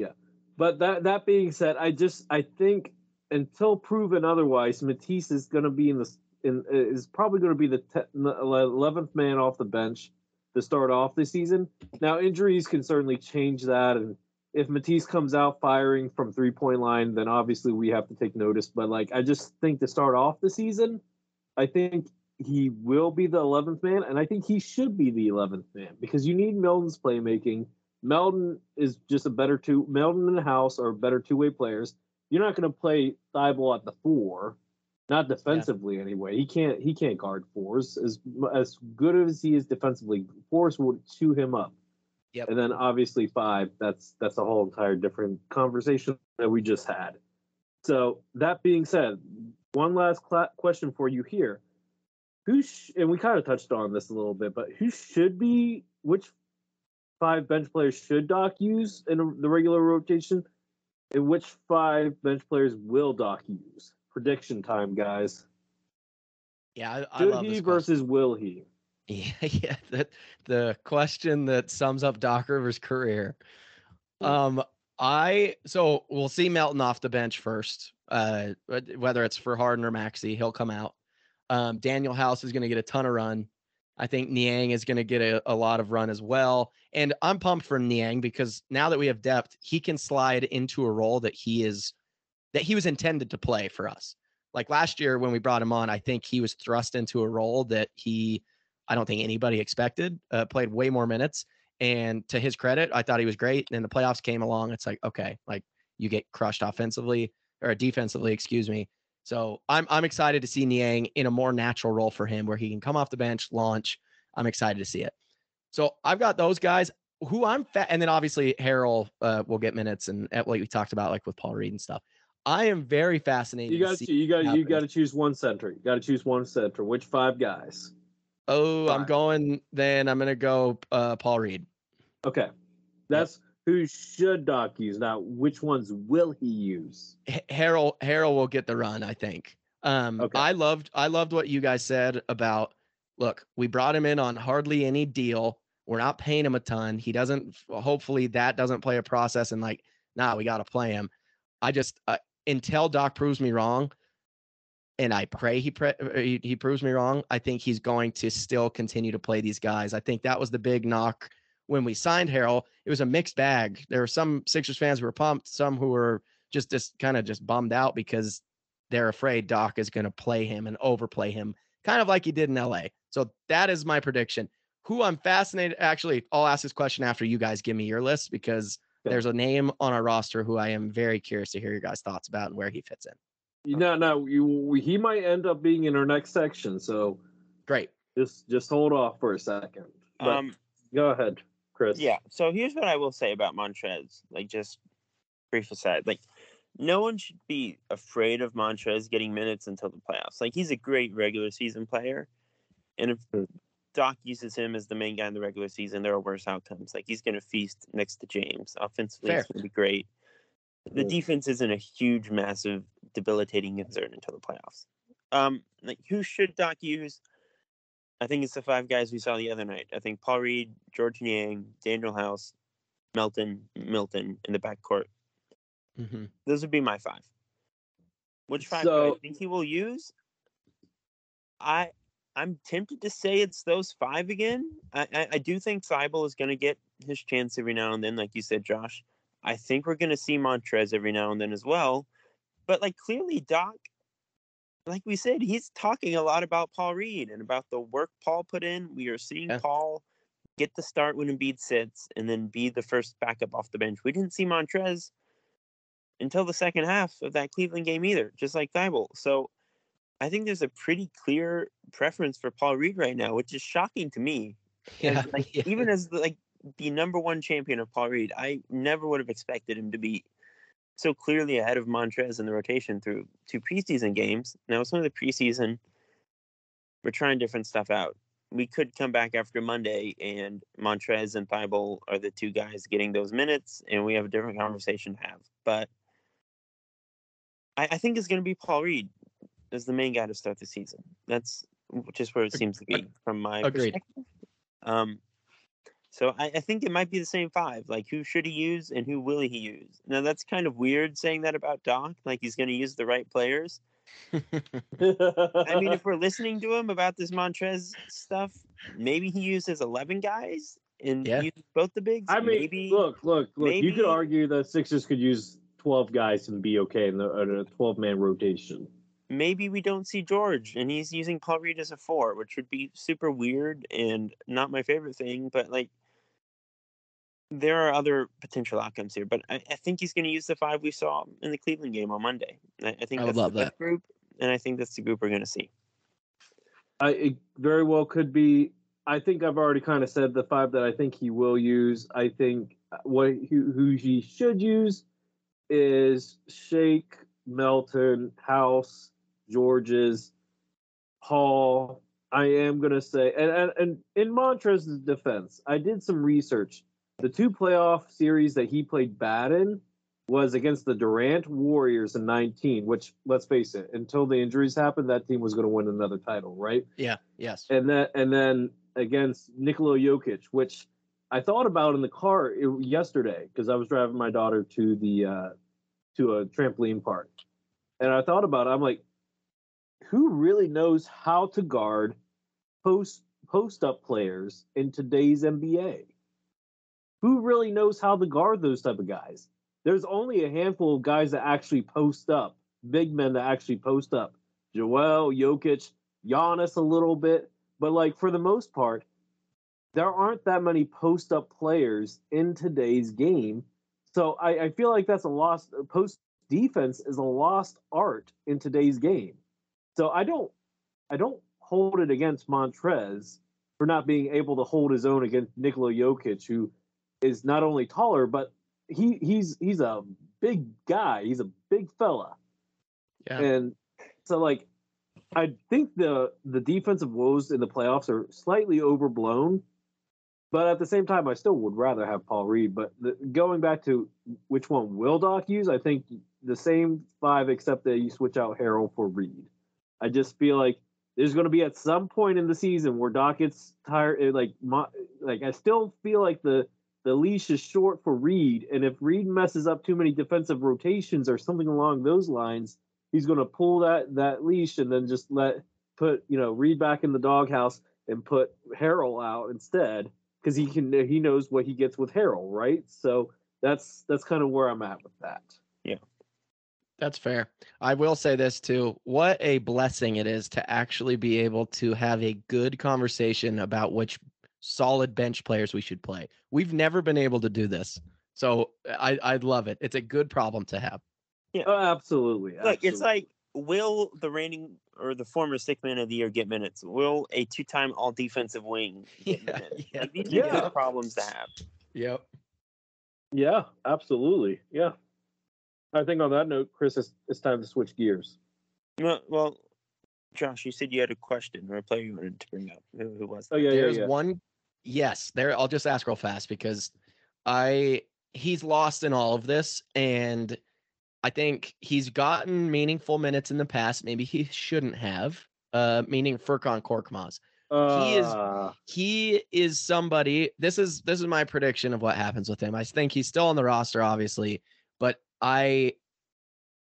Yeah, but that that being said, I just I think until proven otherwise, Matisse is going to be in the in is probably going to be the eleventh man off the bench to start off the season. Now injuries can certainly change that, and if Matisse comes out firing from three point line, then obviously we have to take notice. But like I just think to start off the season, I think he will be the eleventh man, and I think he should be the eleventh man because you need Milton's playmaking. Melton is just a better two. Melton and the House are better two way players. You're not going to play Thybulle at the four, not defensively anyway. He can't he can't guard fours as as good as he is defensively. Fours would chew him up. Yep. And then obviously five. That's that's a whole entire different conversation that we just had. So that being said, one last cla question for you here: Who sh- and we kind of touched on this a little bit, but who should be which five bench players should Doc use in the regular rotation, and which five bench players will Doc use? Prediction time, guys. Yeah, I, I Should he this versus will he? Yeah, yeah. That the question that sums up Doc Rivers' career. Um, I so we'll see Melton off the bench first. Uh, whether it's for Harden or Maxey, he'll come out. Um, Danuel House is going to get a ton of run. I think Niang is going to get a, a lot of run as well. And I'm pumped for Niang because now that we have depth, he can slide into a role that he is that he was intended to play for us. Like last year when we brought him on, I think he was thrust into a role that he I don't think anybody expected. Uh, played way more minutes, and to his credit, I thought he was great. And then the playoffs came along. It's like okay, like you get crushed offensively or defensively, excuse me. So I'm I'm excited to see Niang in a more natural role for him, where he can come off the bench, launch. I'm excited to see it. So I've got those guys who I'm fat, and then obviously Harrell uh, will get minutes, and at what we talked about, like with Paul Reed and stuff. I am very fascinated. You to got see to you got you got to choose one center. You got to choose one center. Which five guys? Oh, I'm going. Then I'm gonna go uh, Paul Reed. Okay, that's who should Doc use. Now, which ones will he use? H- Harrell Harrell will get the run, I think. Um, Okay. I loved I loved what you guys said about. Look, we brought him in on hardly any deal. We're not paying him a ton. He doesn't. Hopefully, that doesn't play a process and like, nah, we got to play him. I just until Doc proves me wrong, and I pray he, pre- uh, he proves me wrong. I think he's going to still continue to play these guys. I think that was the big knock when we signed Harrell. It was a mixed bag. There were some Sixers fans who were pumped, some who were just just kind of just bummed out because they're afraid Doc is going to play him and overplay him, kind of like he did in LA. So that is my prediction. Who I'm fascinated. Actually, I'll ask this question after you guys give me your list because. There's a name on our roster who I am very curious to hear your guys' thoughts about and where he fits in. You know, no, you he might end up being in our next section. So Great. just just hold off for a second. But Um, go ahead, Chris. yeah. So here's what I will say about Montrez. Like, just brief aside. Like, no one should be afraid of Montrez getting minutes until the playoffs. Like, he's a great regular season player, and if Hmm. Doc uses him as the main guy in the regular season, there are worse outcomes. Like, he's going to feast next to James. Offensively, it's going to be great. The Hmm. defense isn't a huge, massive, debilitating concern until the playoffs. Um, like, who should Doc use? I think it's the five guys we saw the other night. I think Paul Reed, George Niang, Danuel House, Melton, Milton in the backcourt. hmm Those would be my five. Which five do I think he will use? I I'm tempted to say it's those five again. I I, I do think Seibel is going to get his chance every now and then, like you said, Josh. I think we're going to see Montrez every now and then as well. But like clearly, Doc, like we said, he's talking a lot about Paul Reed and about the work Paul put in. We are seeing Yeah. Paul get the start when Embiid sits and then be the first backup off the bench. We didn't see Montrez until the second half of that Cleveland game either, just like Thybulle. So I think there's a pretty clear preference for Paul Reed right now, which is shocking to me. Yeah. As, like, yeah. Even as the, like the number one champion of Paul Reed, I never would have expected him to be so clearly ahead of Montrez in the rotation through two preseason games. Now some of the preseason, we're trying different stuff out. We could come back after Monday and Montrez and Thybulle are the two guys getting those minutes, and we have a different conversation to have. But I, I think it's going to be Paul Reed as the main guy to start the season. That's just where it seems to be from my agreed. perspective. Um, so I, I think it might be the same five. Like, who should he use and who will he use? Now that's kind of weird saying that about Doc. Like he's going to use the right players. I mean, if we're listening to him about this Montrez stuff, maybe he uses eleven guys and Yeah. uses both the bigs. I mean, maybe look, look, look. You could argue that Sixers could use twelve guys and be okay in the in a twelve man rotation. Maybe we don't see George and he's using Paul Reed as a four, which would be super weird and not my favorite thing. But like, there are other potential outcomes here. But I, I think he's going to use the five we saw in the Cleveland game on Monday. I, I think I that's love the best group, and I think that's the group we're going to see. I it very well could be I think I've already kind of said the five that I think he will use. I think uh, what who, who he should use is Shake, Melton, House, Georges, Hall. I am gonna say, and and, and in Montrez's defense, I did some research. The two playoff series that he played bad in was against the Durant Warriors in 19, which let's face it, until the injuries happened, that team was going to win another title, right? Yeah. Yes. And then and then against Nikola Jokic, which I thought about in the car yesterday because I was driving my daughter to the uh, to a trampoline park, and I thought about it. I'm like, who really knows how to guard post post up players in today's NBA? Who really knows how to guard those type of guys? There's only a handful of guys that actually post up, big men that actually post up. Joel, Jokic, Giannis a little bit, but like for the most part, there aren't that many post up players in today's game. So I, I feel like that's a lost post defense is a lost art in today's game. So I don't I don't hold it against Montrez for not being able to hold his own against Nikola Jokic, who is not only taller, but he he's he's a big guy. He's a big fella. Yeah. And so like I think the the defensive woes in the playoffs are slightly overblown, but at the same time, I still would rather have Paul Reed. But the, going back to which one will Doc use, I think the same five, except that you switch out Harrell for Reed. I just feel like there's going to be at some point in the season where Doc gets tired. eh, Like, my, like I still feel like the the leash is short for Reed, and if Reed messes up too many defensive rotations or something along those lines, he's going to pull that that leash and then just let put you know Reed back in the doghouse and put Harrell out instead because he can he knows what he gets with Harrell, right? So that's that's kind of where I'm at with that. That's fair. I will say this too. What a blessing it is to actually be able to have a good conversation about which solid bench players we should play. We've never been able to do this. So I I love it. It's a good problem to have. Oh, absolutely. Look, it's like will the reigning or the former six man of the year get minutes? Will a two time all defensive wing get Yeah, minutes? yeah. Like these are good problems to have. Yep. yeah, absolutely, yeah. I think on that note, Chris, it's, it's time to switch gears. Well, well, Josh, you said you had a question or a player you wanted to bring up. Who, who was Oh that? yeah, yeah, There's yeah. one yes, there I'll just ask real fast because I he's lost in all of this and I think he's gotten meaningful minutes in the past. Maybe he shouldn't have. Uh meaning Furkan Korkmaz. he is- Uh, he is somebody this is this is my prediction of what happens with him i think he's still on the roster obviously but i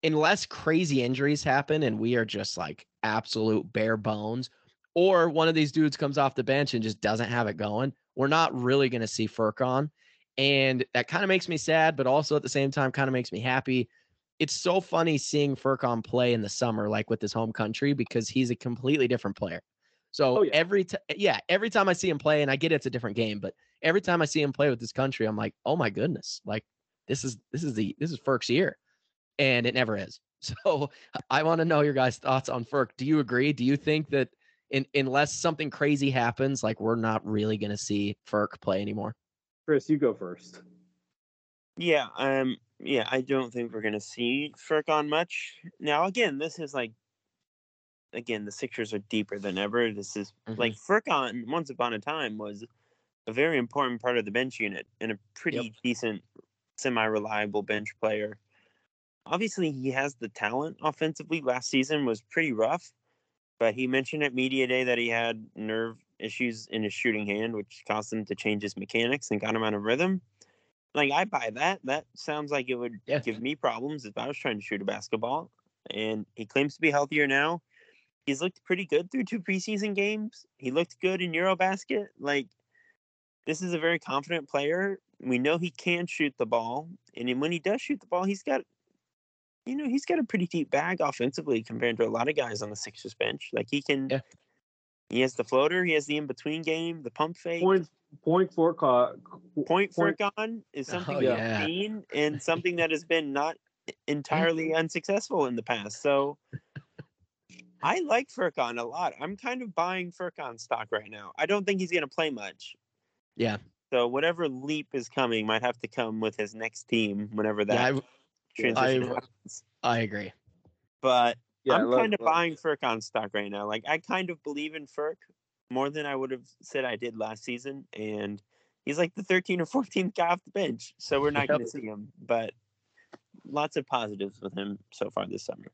unless crazy injuries happen and we are just like absolute bare bones or one of these dudes comes off the bench and just doesn't have it going we're not really going to see Furkan. and that kind of makes me sad but also at the same time kind of makes me happy it's so funny seeing Furkan play in the summer like with his home country because he's a completely different player so Oh, yeah. every time, yeah, every time I see him play, and I get it's a different game, but every time I see him play with this country, I'm like, oh my goodness, like this is this is the this is Ferk's year, and it never is. So I want to know your guys' thoughts on Ferk. Do you agree? Do you think that in, unless something crazy happens, like we're not really going to see Ferk play anymore? Chris, you go first. Yeah, um, yeah, I don't think we're gonna see Ferk on much. Now, again, this is like, again, the Sixers are deeper than ever. This is Mhm. like Furkan. Once upon a time, was a very important part of the bench unit and a pretty decent, semi-reliable bench player. Obviously, he has the talent offensively. Last season was pretty rough, but he mentioned at media day that he had nerve issues in his shooting hand, which caused him to change his mechanics and got him out of rhythm like I buy that. That sounds like it would Yeah. give me problems if I was trying to shoot a basketball. And he claims to be healthier now. He's looked pretty good through two preseason games. He looked good in Eurobasket. Like this is a very confident player. We know he can shoot the ball, and when he does shoot the ball, he's got you know, he's got a pretty deep bag offensively compared to a lot of guys on the Sixers bench. Like he can Yeah. he has the floater, he has the in between game, the pump fake Point point for co- point for point- Gon is oh, something Oh, we've yeah. seen and something that has been not entirely unsuccessful in the past. So I like Furkan a lot. I'm kind of buying Furkan stock right now. I don't think he's going to play much. Yeah. So whatever leap is coming might have to come with his next team whenever that Yeah, transition I- happens. I, I agree. But Yeah, I'm look- kind of look, buying Furkan stock right now. Like I kind of believe in Furk more than I would have said I did last season, and he's like the 13 or 14th guy off the bench. So we're not going to see him, but lots of positives with him so far this summer.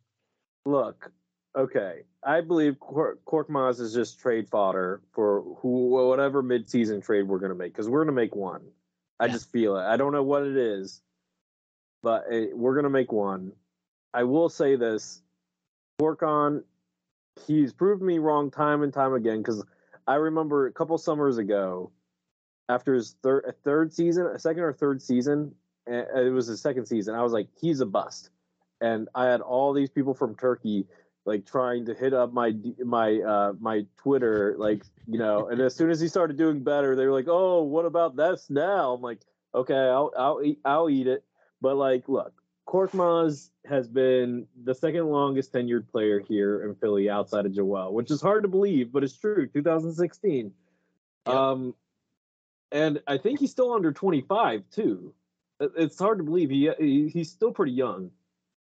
Look, okay. I believe Cork, is just trade fodder for who whatever midseason trade we're going to make because we're going to make one. I Yeah. just feel it. I don't know what it is, but it, we're going to make one. I will say this: Korkon, he's proved me wrong time and time again because I remember a couple summers ago, after his third third season, a second or third season, and it was his second season. I was like, he's a bust and I had all these people from Turkey like trying to hit up my my uh my Twitter like you know and as soon as he started doing better they were like oh what about this now? I'm like okay I'll I'll eat I'll eat it. But like look Korkmaz has been the second longest tenured player here in Philly outside of Joel which is hard to believe but it's true 2016 Yep. um and I think he's still under 25 too. It's hard to believe he, he he's still pretty young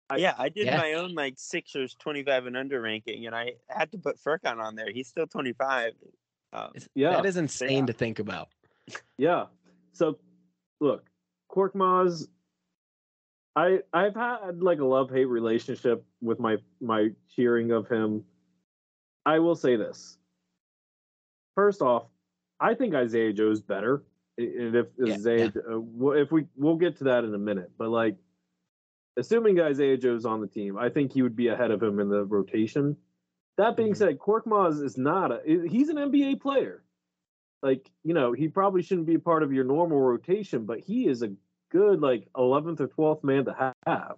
I- yeah, I did Yeah. my own like Sixers 25 and under ranking, and I had to put Furkan on there. He's still 25. Um, Yeah. That is insane Yeah. to think about. Yeah. So, look, Korkmaz, I I've had like a love hate relationship with my my cheering of him. I will say this. First off, I think Isaiah Joe's better, and if Yeah, Isaiah, uh, if we we'll get to that in a minute, but like, assuming Isaiah Joe's on the team, I think he would be ahead of him in the rotation. That being Mhm. said, Korkmaz is not a he's an NBA player like you know he probably shouldn't be a part of your normal rotation but he is a good like 11th or 12th man to have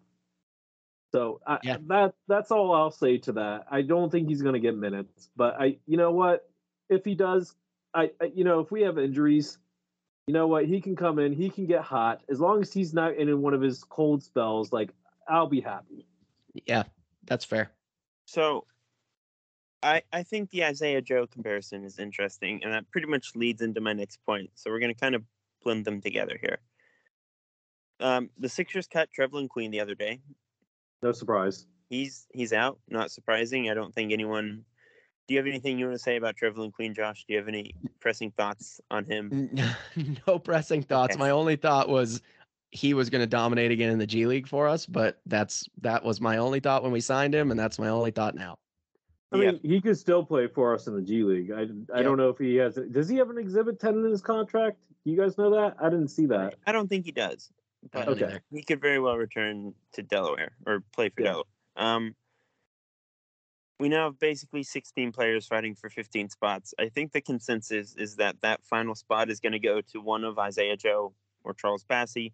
so I, Yeah. that that's all i'll say to that i don't think he's going to get minutes but i you know what if he does I, I you know if we have injuries you know what he can come in he can get hot as long as he's not in one of his cold spells like i'll be happy Yeah, that's fair. So I I think the Isaiah Joe comparison is interesting, and that pretty much leads into my next point. So we're gonna kind of blend them together here. Um, the Sixers cut Trevelin Queen the other day. no surprise He's he's out. Not surprising. I don't think anyone. Do you have anything you want to say about Trevelin Queen, Josh? Do you have any pressing thoughts on him? no pressing thoughts. Okay. My only thought was he was going to dominate again in the G League for us, but that's that was my only thought when we signed him, and that's my only thought now. I Yeah. mean, he could still play for us in the G League. I, I Yeah. don't know if he has. Does he have an exhibit ten in his contract? You guys know that? I didn't see that. I don't think he does, but Okay. either. he could very well return to Delaware or play for Yeah. Delaware. Um, we now have basically 16 players fighting for 15 spots. I think the consensus is that that final spot is going to go to one of Isaiah Joe or Charles Bassey.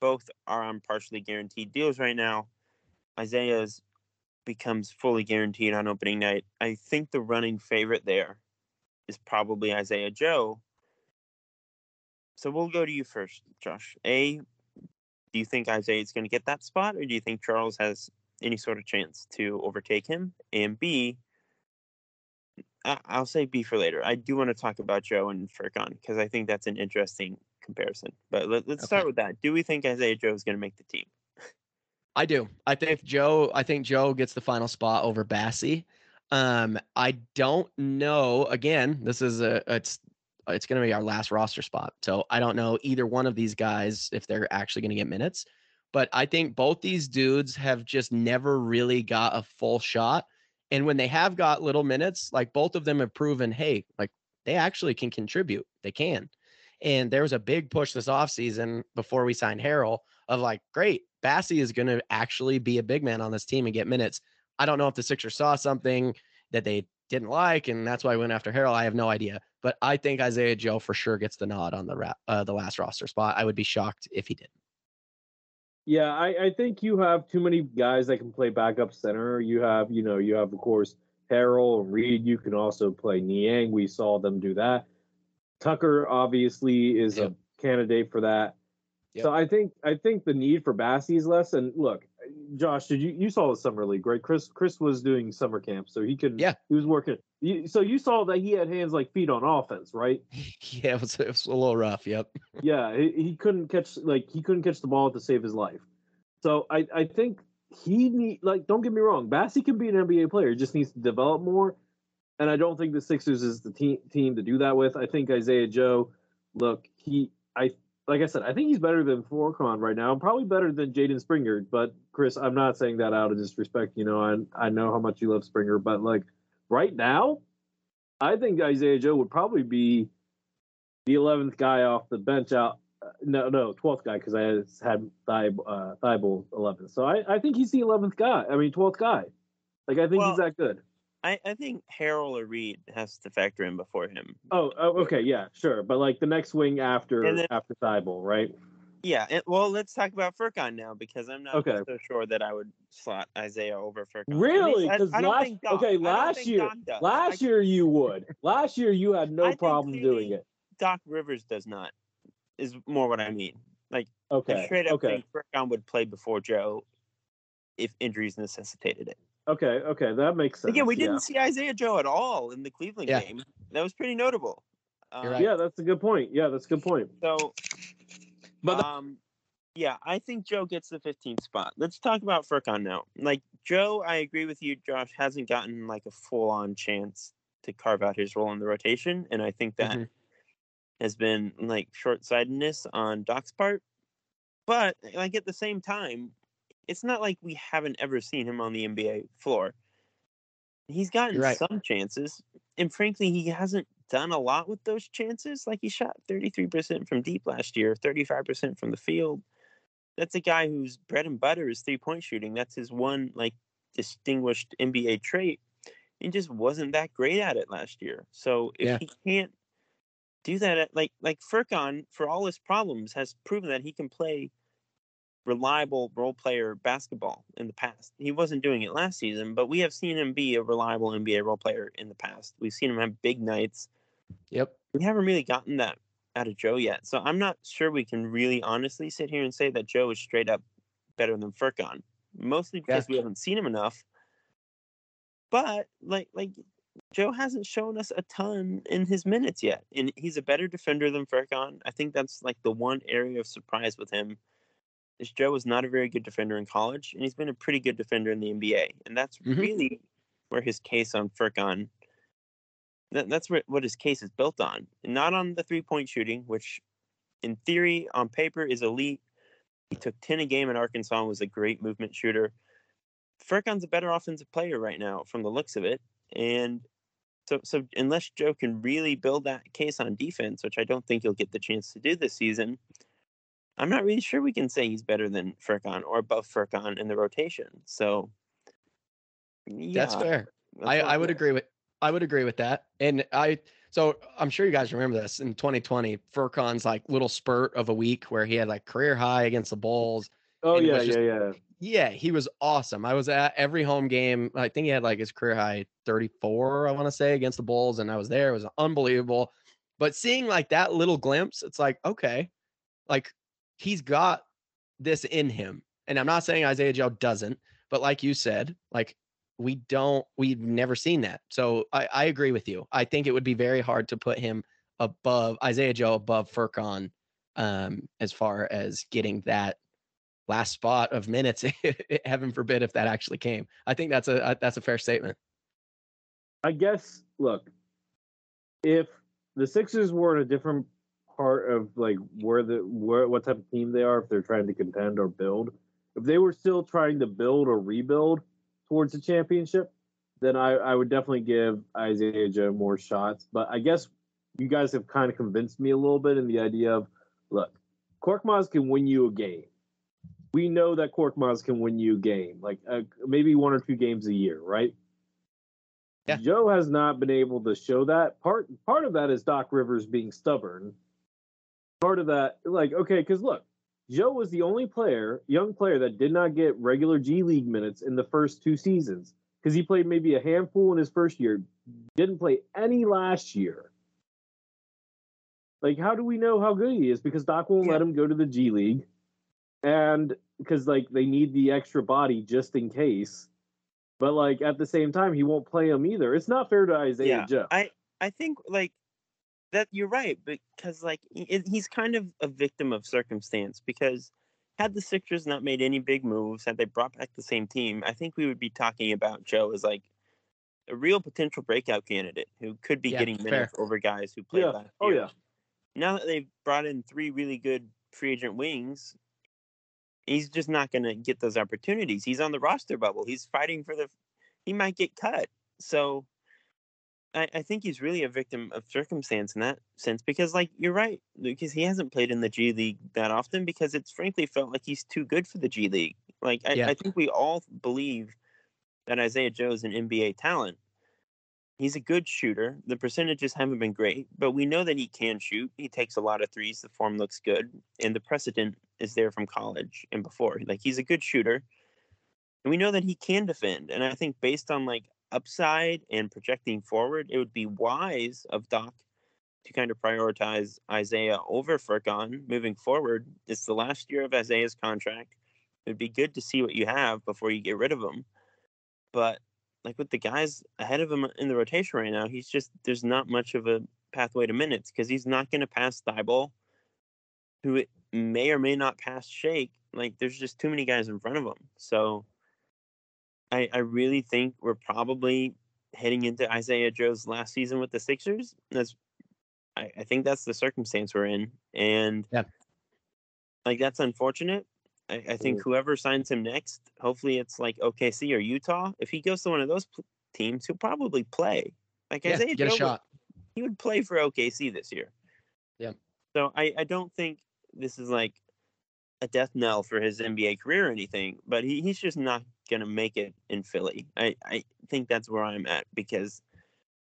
Both are on partially guaranteed deals right now. Isaiah's becomes fully guaranteed on opening night. I think the running favorite there is probably Isaiah Joe. So we'll go to you first, Josh. A, do you think Isaiah is going to get that spot, or do you think Charles has any sort of chance to overtake him? And B, I- I'll say B for later. I do want to talk about Joe and Furkan because I think that's an interesting comparison. But let, let's start with that. Do we think Isaiah Joe is going to make the team? I do. I think Joe. I think Joe gets the final spot over Bassey. Um, I don't know. Again, this is a it's it's going to be our last roster spot, so I don't know either one of these guys if they're actually going to get minutes. But I think both these dudes have just never really got a full shot, and when they have got little minutes, like both of them have proven, hey, like they actually can contribute. They can. And there was a big push this offseason before we signed Harrell of like, great, Bassey is going to actually be a big man on this team and get minutes. I don't know if the Sixers saw something that they didn't like, and that's why I went after Harrell. I have no idea, but I think Isaiah Joe for sure gets the nod on the ra- uh, the last roster spot. I would be shocked if he didn't. Yeah, I, I think you have too many guys that can play backup center. You have, you know, you have of course Harrell and Reed. You can also play Niang. We saw them do that. Tucker obviously is Yep. a candidate for that. Yep. So I think I think the need for Bassey is less. And look, Josh, did you you saw the summer league, right? Chris Chris was doing summer camp, so he could. Yeah. he was working. You, so you saw that he had hands like feet on offense, right? yeah, it was, it was a little rough. Yep. yeah, he, he couldn't catch like he couldn't catch the ball to save his life. So I I think he need like don't get me wrong, Bassey can be an NBA player. He just needs to develop more. And I don't think the Sixers is the team team to do that with. I think Isaiah Joe, look, he I like I said, I think he's better than Furkan right now. Probably better than Jaden Springer. But Chris, I'm not saying that out of disrespect. You know, I I know how much you love Springer, but like right now, I think Isaiah Joe would probably be the 11th guy off the bench out. uh, No, no, 12th guy because I had Thybulle, uh, Thybulle 11th. So I, I think he's the 11th guy. I mean, 12th guy. Like I think Well, he's that good. I, I think Harrell or Reed has to factor in before him. Oh, oh, okay, yeah, sure. But like the next wing after then- after Thybulle, right? Yeah, and, well, let's talk about Furkan now because I'm not Okay. so sure that I would slot Isaiah over Furkan. Really? Because I last okay, last year, last I- year you would. last year you had I no think problem doing it. Doc Rivers does not. Is more what I mean. Like I Okay, straight up okay, think Furkan would play before Joe if injuries necessitated it. Okay, okay. That makes sense. Again, we didn't see Isaiah Joe at all in the Cleveland Yeah. game. That was pretty notable. You're Um, right. Yeah, that's a good point. Yeah, that's a good point. So, But the- um, yeah, I think Joe gets the 15th spot. Let's talk about Furkan now. Like Joe, I agree with you. Josh hasn't gotten like a full-on chance to carve out his role in the rotation, and I think that Mhm. has been like short-sightedness on Doc's part. But like at the same time, it's not like we haven't ever seen him on the NBA floor. He's gotten right. some chances, and frankly, he hasn't done a lot with those chances. Like he shot 33% from deep last year, 35% from the field. That's a guy whose bread and butter is three point shooting. That's his one like distinguished NBA trait. He just wasn't that great at it last year. So if Yeah. he can't do that, at, like like Furkan, for all his problems, has proven that he can play reliable role player basketball in the past. He wasn't doing it last season, but we have seen him be a reliable NBA role player in the past. We've seen him have big nights. Yep. We haven't really gotten that out of Joe yet. So I'm not sure we can really honestly sit here and say that Joe is straight up better than Furkan. Mostly because we haven't seen him enough. But like like Joe hasn't shown us a ton in his minutes yet. And he's a better defender than Furkan. I think that's like the one area of surprise with him. Is Joe was not a very good defender in college, and he's been a pretty good defender in the NBA. And that's Mhm. really where his case on Furkan that, that's what, what his case is built on, not on the three point shooting, which in theory, on paper, is elite. He took 10 a game at Arkansas and was a great movement shooter. Furkan's a better offensive player right now from the looks of it. And so, so unless Joe can really build that case on defense, which I don't think he'll get the chance to do this season, I'm not really sure we can say he's better than Furkan or above Furkan in the rotation. So, yeah, That's fair. that's I, I would agree with I would agree with that. And I so I'm sure you guys remember this in 2020, Furkan's like little spurt of a week where he had like career high against the Bulls. Oh yeah, just- yeah, yeah. Yeah, he was awesome. I was at every home game. I think he had like his career high 34, I want to say, against the Bulls, and I was there. It was unbelievable. But seeing like that little glimpse, it's like, okay, like he's got this in him. And I'm not saying Isaiah Joe doesn't, but like you said, like we don't, we've never seen that. So I, I agree with you. I think it would be very hard to put him above Isaiah Joe above Furkan um, as far as getting that last spot of minutes. Heaven forbid if that actually came. I think that's a that's a fair statement. I guess look, if the Sixers were in a different part of like where the where what type of team they are, if they're trying to contend or build, if they were still trying to build or rebuild towards the championship, then I, I would definitely give Isaiah Joe more shots. But I guess you guys have kind of convinced me a little bit in the idea of look, Korkmaz can win you a game. We know that Korkmaz can win you a game, like uh, maybe one or two games a year, right? Yeah. Joe has not been able to show that. Part part of that is Doc Rivers being stubborn. Part of that, like, okay, because look, Joe was the only player, young player, that did not get regular G League minutes in the first two seasons because he played maybe a handful in his first year, didn't play any last year. Like, how do we know how good he is? Because Doc won't let him go to the G League. And because like they need the extra body just in case. But like at the same time, he won't play him either. It's not fair to Isaiah yeah, Joe. I I think like that you're right because like he- he's kind of a victim of circumstance because had the Sixers not made any big moves, had they brought back the same team, I think we would be talking about Joe as like a real potential breakout candidate who could be Yeah, getting fair. minutes over guys who played Yeah. last Oh, yeah. Now that they've brought in three really good free agent wings, he's just not going to get those opportunities. He's on the roster bubble. He's fighting for the. He might get cut. So, I, I think he's really a victim of circumstance in that sense because, like, you're right, because he hasn't played in the G League that often because it's frankly felt like he's too good for the G League. Like, I, Yeah. I think we all believe that Isaiah Joe is an NBA talent. He's a good shooter. The percentages haven't been great, but we know that he can shoot. He takes a lot of threes. The form looks good, and the precedent is there from college and before. Like he's a good shooter, and we know that he can defend. And I think based on like upside and projecting forward, it would be wise of Doc to kind of prioritize Isaiah over Furkan moving forward. It's the last year of Isaiah's contract. It'd be good to see what you have before you get rid of him. But like with the guys ahead of him in the rotation right now, he's just there's not much of a pathway to minutes because he's not going to pass Thybulle, who it may or may not pass Shake. Like there's just too many guys in front of him. So I I really think we're probably heading into Isaiah Joe's last season with the Sixers. That's I, I think that's the circumstance we're in. And Yeah. like that's unfortunate. I, I think mm-hmm. whoever signs him next, hopefully it's like OKC or Utah. If he goes to one of those teams, he'll probably play. Like Yeah, Isaiah get a Joe would- shot. he would play for OKC this year. Yeah. So I, I don't think this is like a death knell for his NBA career or anything, but he, he's just not gonna make it in Philly. I, I think that's where I'm at because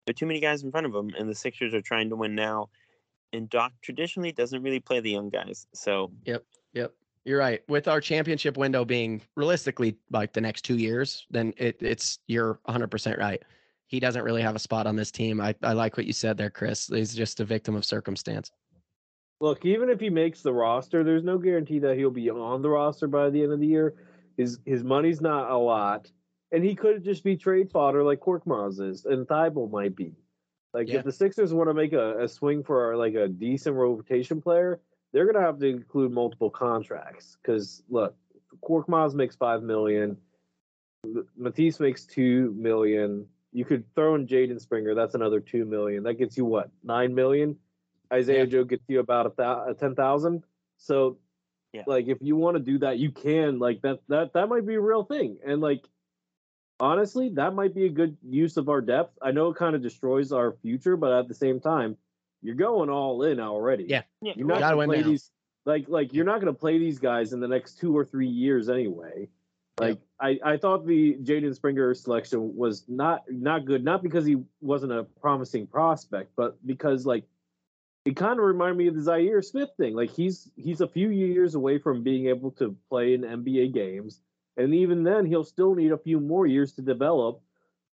there are too many guys in front of him and the Sixers are trying to win now. And Doc traditionally doesn't really play the young guys. So yep, Yep. You're right. With our championship window being realistically like the next two years, then it, it's you're 100% right. He doesn't really have a spot on this team. I, I like what you said there, Chris. He's just a victim of circumstance. Look, even if he makes the roster, there's no guarantee that he'll be on the roster by the end of the year. His his money's not a lot, and he could just be trade fodder like Korkmaz is, and Thybulle might be. Like Yeah. if the Sixers want to make a, a swing for like a decent rotation player, they're gonna have to include multiple contracts. Because look, Korkmaz makes five million, Matisse makes two million. You could throw in Jaden Springer, that's another two million. That gets you what nine million. Isaiah Yeah. Joe gets you about a, thou- a ten thousand. So, Yeah. like, if you want to do that, you can. Like that that that might be a real thing. And like, honestly, that might be a good use of our depth. I know it kind of destroys our future, but at the same time, you're going all in already. Yeah. yeah, you're not Gotta gonna win play now. these. Like like you're not gonna play these guys in the next two or three years anyway. Like I, I thought the Jaden Springer selection was not not good, not because he wasn't a promising prospect, but because like it kind of reminded me of the Zhaire Smith thing. Like he's he's a few years away from being able to play in NBA games, and even then he'll still need a few more years to develop.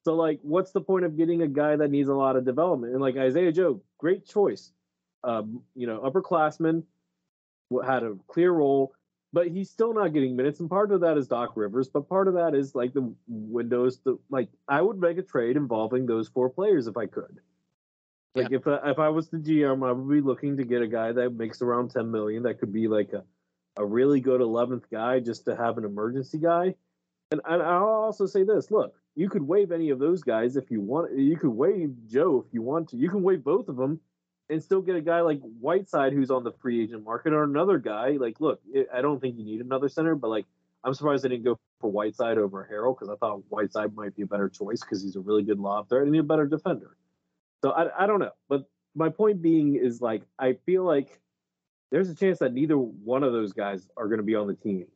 So like, what's the point of getting a guy that needs a lot of development? And like Isaiah Joe, great choice. Um, you know, upperclassman had a clear role but he's still not getting minutes, and part of that is Doc Rivers, but part of that is like the windows. The like, I would make a trade involving those four players if I could. Like if I, if I was the GM, I would be looking to get a guy that makes around ten million. That could be like a, a really good eleventh guy just to have an emergency guy. And, and I'll also say this: look, you could waive any of those guys if you want. You could waive Joe if you want to. You can waive both of them and still get a guy like Whiteside who's on the free agent market or another guy. Like, look, I don't think you need another center, but like, I'm surprised they didn't go for Whiteside over Harrell because I thought Whiteside might be a better choice because he's a really good lob threat and he's a better defender. So I, I don't know, but my point being is like I feel like there's a chance that neither one of those guys are going to be on the team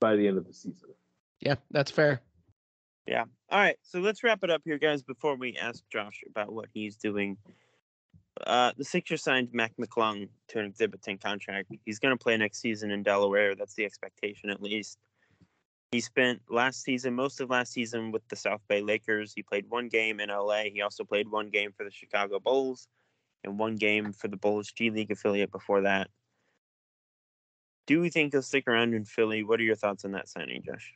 by the end of the season. Yeah, that's fair. Yeah. All right. So let's wrap it up here, guys, before we ask Josh about what he's doing. Uh, the Sixers signed Mac McClung to an Exhibit 10 contract. He's going to play next season in Delaware. That's the expectation, at least. He spent last season, most of last season, with the South Bay Lakers. He played one game in LA. He also played one game for the Chicago Bulls and one game for the Bulls G League affiliate before that. Do we think he'll stick around in Philly? What are your thoughts on that signing, Josh?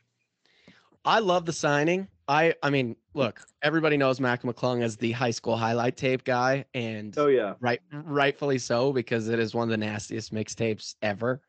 I love the signing. I I mean, look, everybody knows Mac McClung as the high school highlight tape guy, and Oh yeah. right rightfully so because it is one of the nastiest mixtapes ever.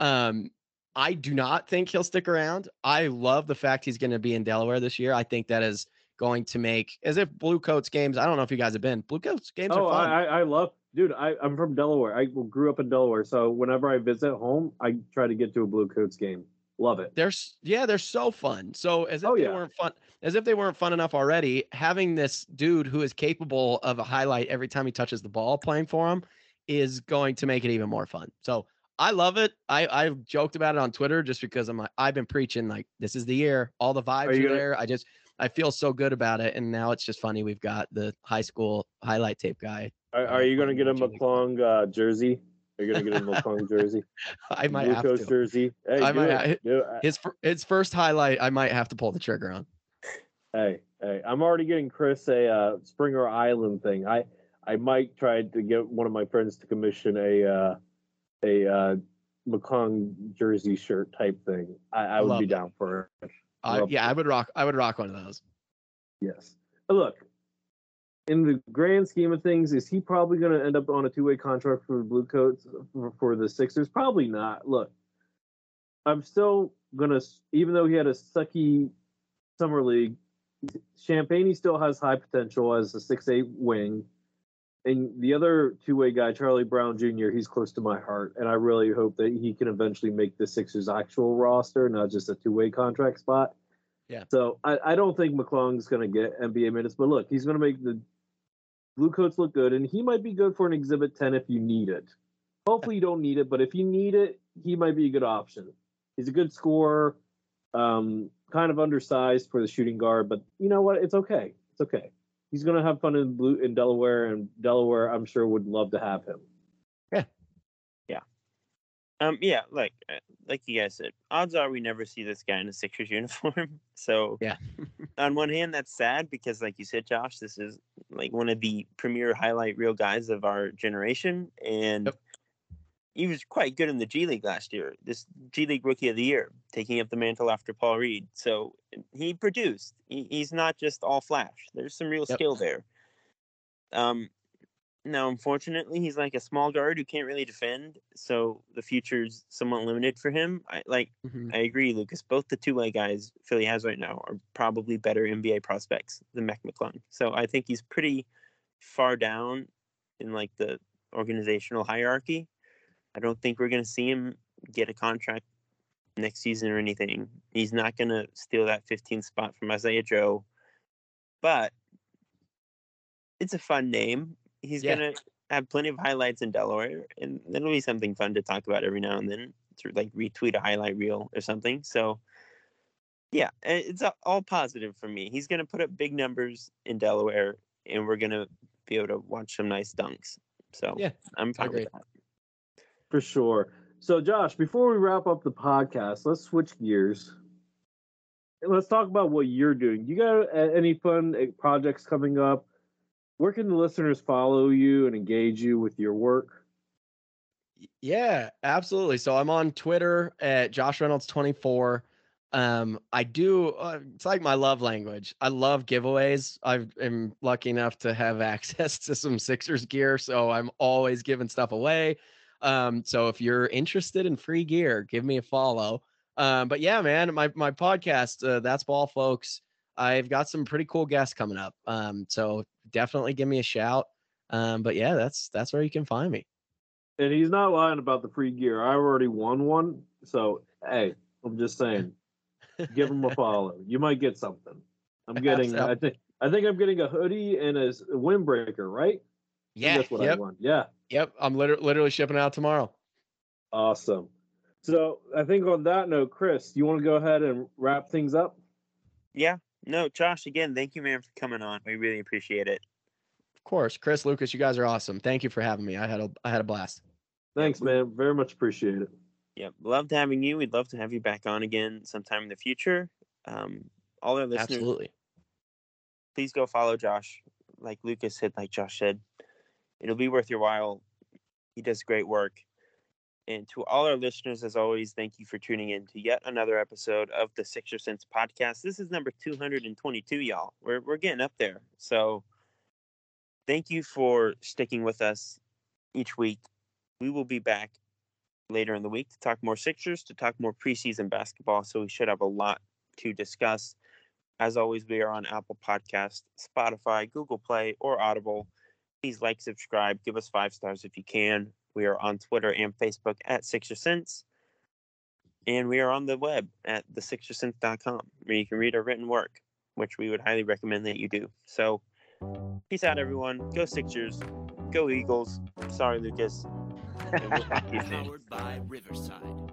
Um, I do not think he'll stick around. I love the fact he's going to be in Delaware this year. I think that is going to make as if Blue Coats games. I don't know if you guys have been. Blue Coats games Oh, are fun. I, I love, dude. I I'm from Delaware. I grew up in Delaware, so whenever I visit home, I try to get to a Blue Coats game. Love it. they're yeah, they're so fun. So as if Oh, they yeah. weren't fun, as if they weren't fun enough already, having this dude who is capable of a highlight every time he touches the ball playing for him is going to make it even more fun. So I love it. I I've joked about it on Twitter just because I'm like I've been preaching like this is the year. All the vibes are, gonna- there. I just I feel so good about it, and now it's just funny. We've got the high school highlight tape guy. Are, are you gonna get a. McClung uh, jersey? Are you gonna get a McClung jersey? I might Blue have Coats to. jersey. Hey, I might it. His his first highlight, I might have to pull the trigger on. Hey, hey, I'm already getting Chris a uh, Springer Island thing. I I might try to get one of my friends to commission a uh, a uh, McClung jersey shirt type thing. I, I would Love be it. down for it. I, yeah, it. I would rock. I would rock one of those. Yes. But look, in the grand scheme of things, is he probably going to end up on a two way contract for the Blue Coats for, the Sixers? Probably not. Look, I'm still going to, even though he had a sucky summer league, Champagnie still has high potential as a six eight wing. And the other two way guy, Charlie Brown Jr., he's close to my heart. And I really hope that he can eventually make the Sixers actual roster, not just a two way contract spot. Yeah. So I, I don't think McClung's going to get NBA minutes, but look, he's going to make the blue coats look good, and he might be good for an exhibit 10 if you need it. Hopefully, you don't need it, but if you need it, he might be a good option. He's a good scorer, um, kind of undersized for the shooting guard, but you know what? It's okay. It's okay. He's going to have fun in blue in Delaware, and Delaware, I'm sure, would love to have him. Yeah, yeah, um, yeah, like uh, like you guys said, odds are we never see this guy in a Sixers uniform. So Yeah. on one hand, that's sad because, like you said, Josh, this is like one of the premier highlight reel guys of our generation, and Yep. He was quite good in the G League last year. This G League Rookie of the Year, taking up the mantle after Paul Reed. So he produced. He, he's not just all flash. There's some real Yep. skill there. Um, now, unfortunately, he's like a small guard who can't really defend, so the future's somewhat limited for him. I like. Mhm. I agree, Lucas. Both the two-way guys Philly has right now are probably better NBA prospects than Mac McClung. So I think he's pretty far down in like the organizational hierarchy. I don't think we're going to see him get a contract next season or anything. He's not going to steal that 15 spot from Isaiah Joe, but it's a fun name. He's Yeah. going to have plenty of highlights in Delaware, and it'll be something fun to talk about every now and then to like retweet a highlight reel or something. So, yeah, it's all positive for me. He's going to put up big numbers in Delaware, and we're going to be able to watch some nice dunks. So, Yeah, I'm fine with that. For sure. So, Josh, before we wrap up the podcast, let's switch gears. Let's talk about what you're doing. You got uh, any fun uh, projects coming up? Where can the listeners follow you and engage you with your work? Yeah, absolutely. So I'm on Twitter at Josh Reynolds 24. Um, I do. Uh, it's like my love language. I love giveaways. I am lucky enough to have access to some Sixers gear, so I'm always giving stuff away. Um, so if you're interested in free gear, give me a follow. Um, but yeah, man, my my podcast, uh, that's ball, folks. I've got some pretty cool guests coming up. Um, so definitely give me a shout. Um, but yeah, that's that's where you can find me. And he's not lying about the free gear. I already won one. So, hey, I'm just saying, give him a follow. You might get something. I'm getting, I think, I think I'm getting a hoodie and a windbreaker, right? Yeah, That's what I yep, want. Yeah. Yep. I'm literally literally shipping out tomorrow. Awesome. So I think on that note, Chris, you want to go ahead and wrap things up? Yeah. No, Josh, again, thank you, man, for coming on. We really appreciate it. Of course, Chris, Lucas, you guys are awesome. Thank you for having me. I had a I had a blast. Thanks, man. Very much appreciate it. Yep. Loved having you. We'd love to have you back on again sometime in the future. Um, all our listeners, Absolutely. please go follow Josh. Like Lucas said, like Josh said, it'll be worth your while. He does great work. And to all our listeners, as always, thank you for tuning in to yet another episode of the Sixer Sense podcast. This is number 222, y'all. We're, we're getting up there. So thank you for sticking with us each week. We will be back later in the week to talk more Sixers, to talk more preseason basketball. So we should have a lot to discuss. As always, we are on Apple Podcast, Spotify, Google Play, or Audible. Please like, subscribe, give us five stars if you can. We are on Twitter and Facebook at Sixer Sense. And we are on the web at thesixersense.com where you can read our written work, which we would highly recommend that you do. So, peace out, everyone. Go Sixers. Go Eagles. Sorry, Lucas. And we'll talk to you soon. Powered by Riverside.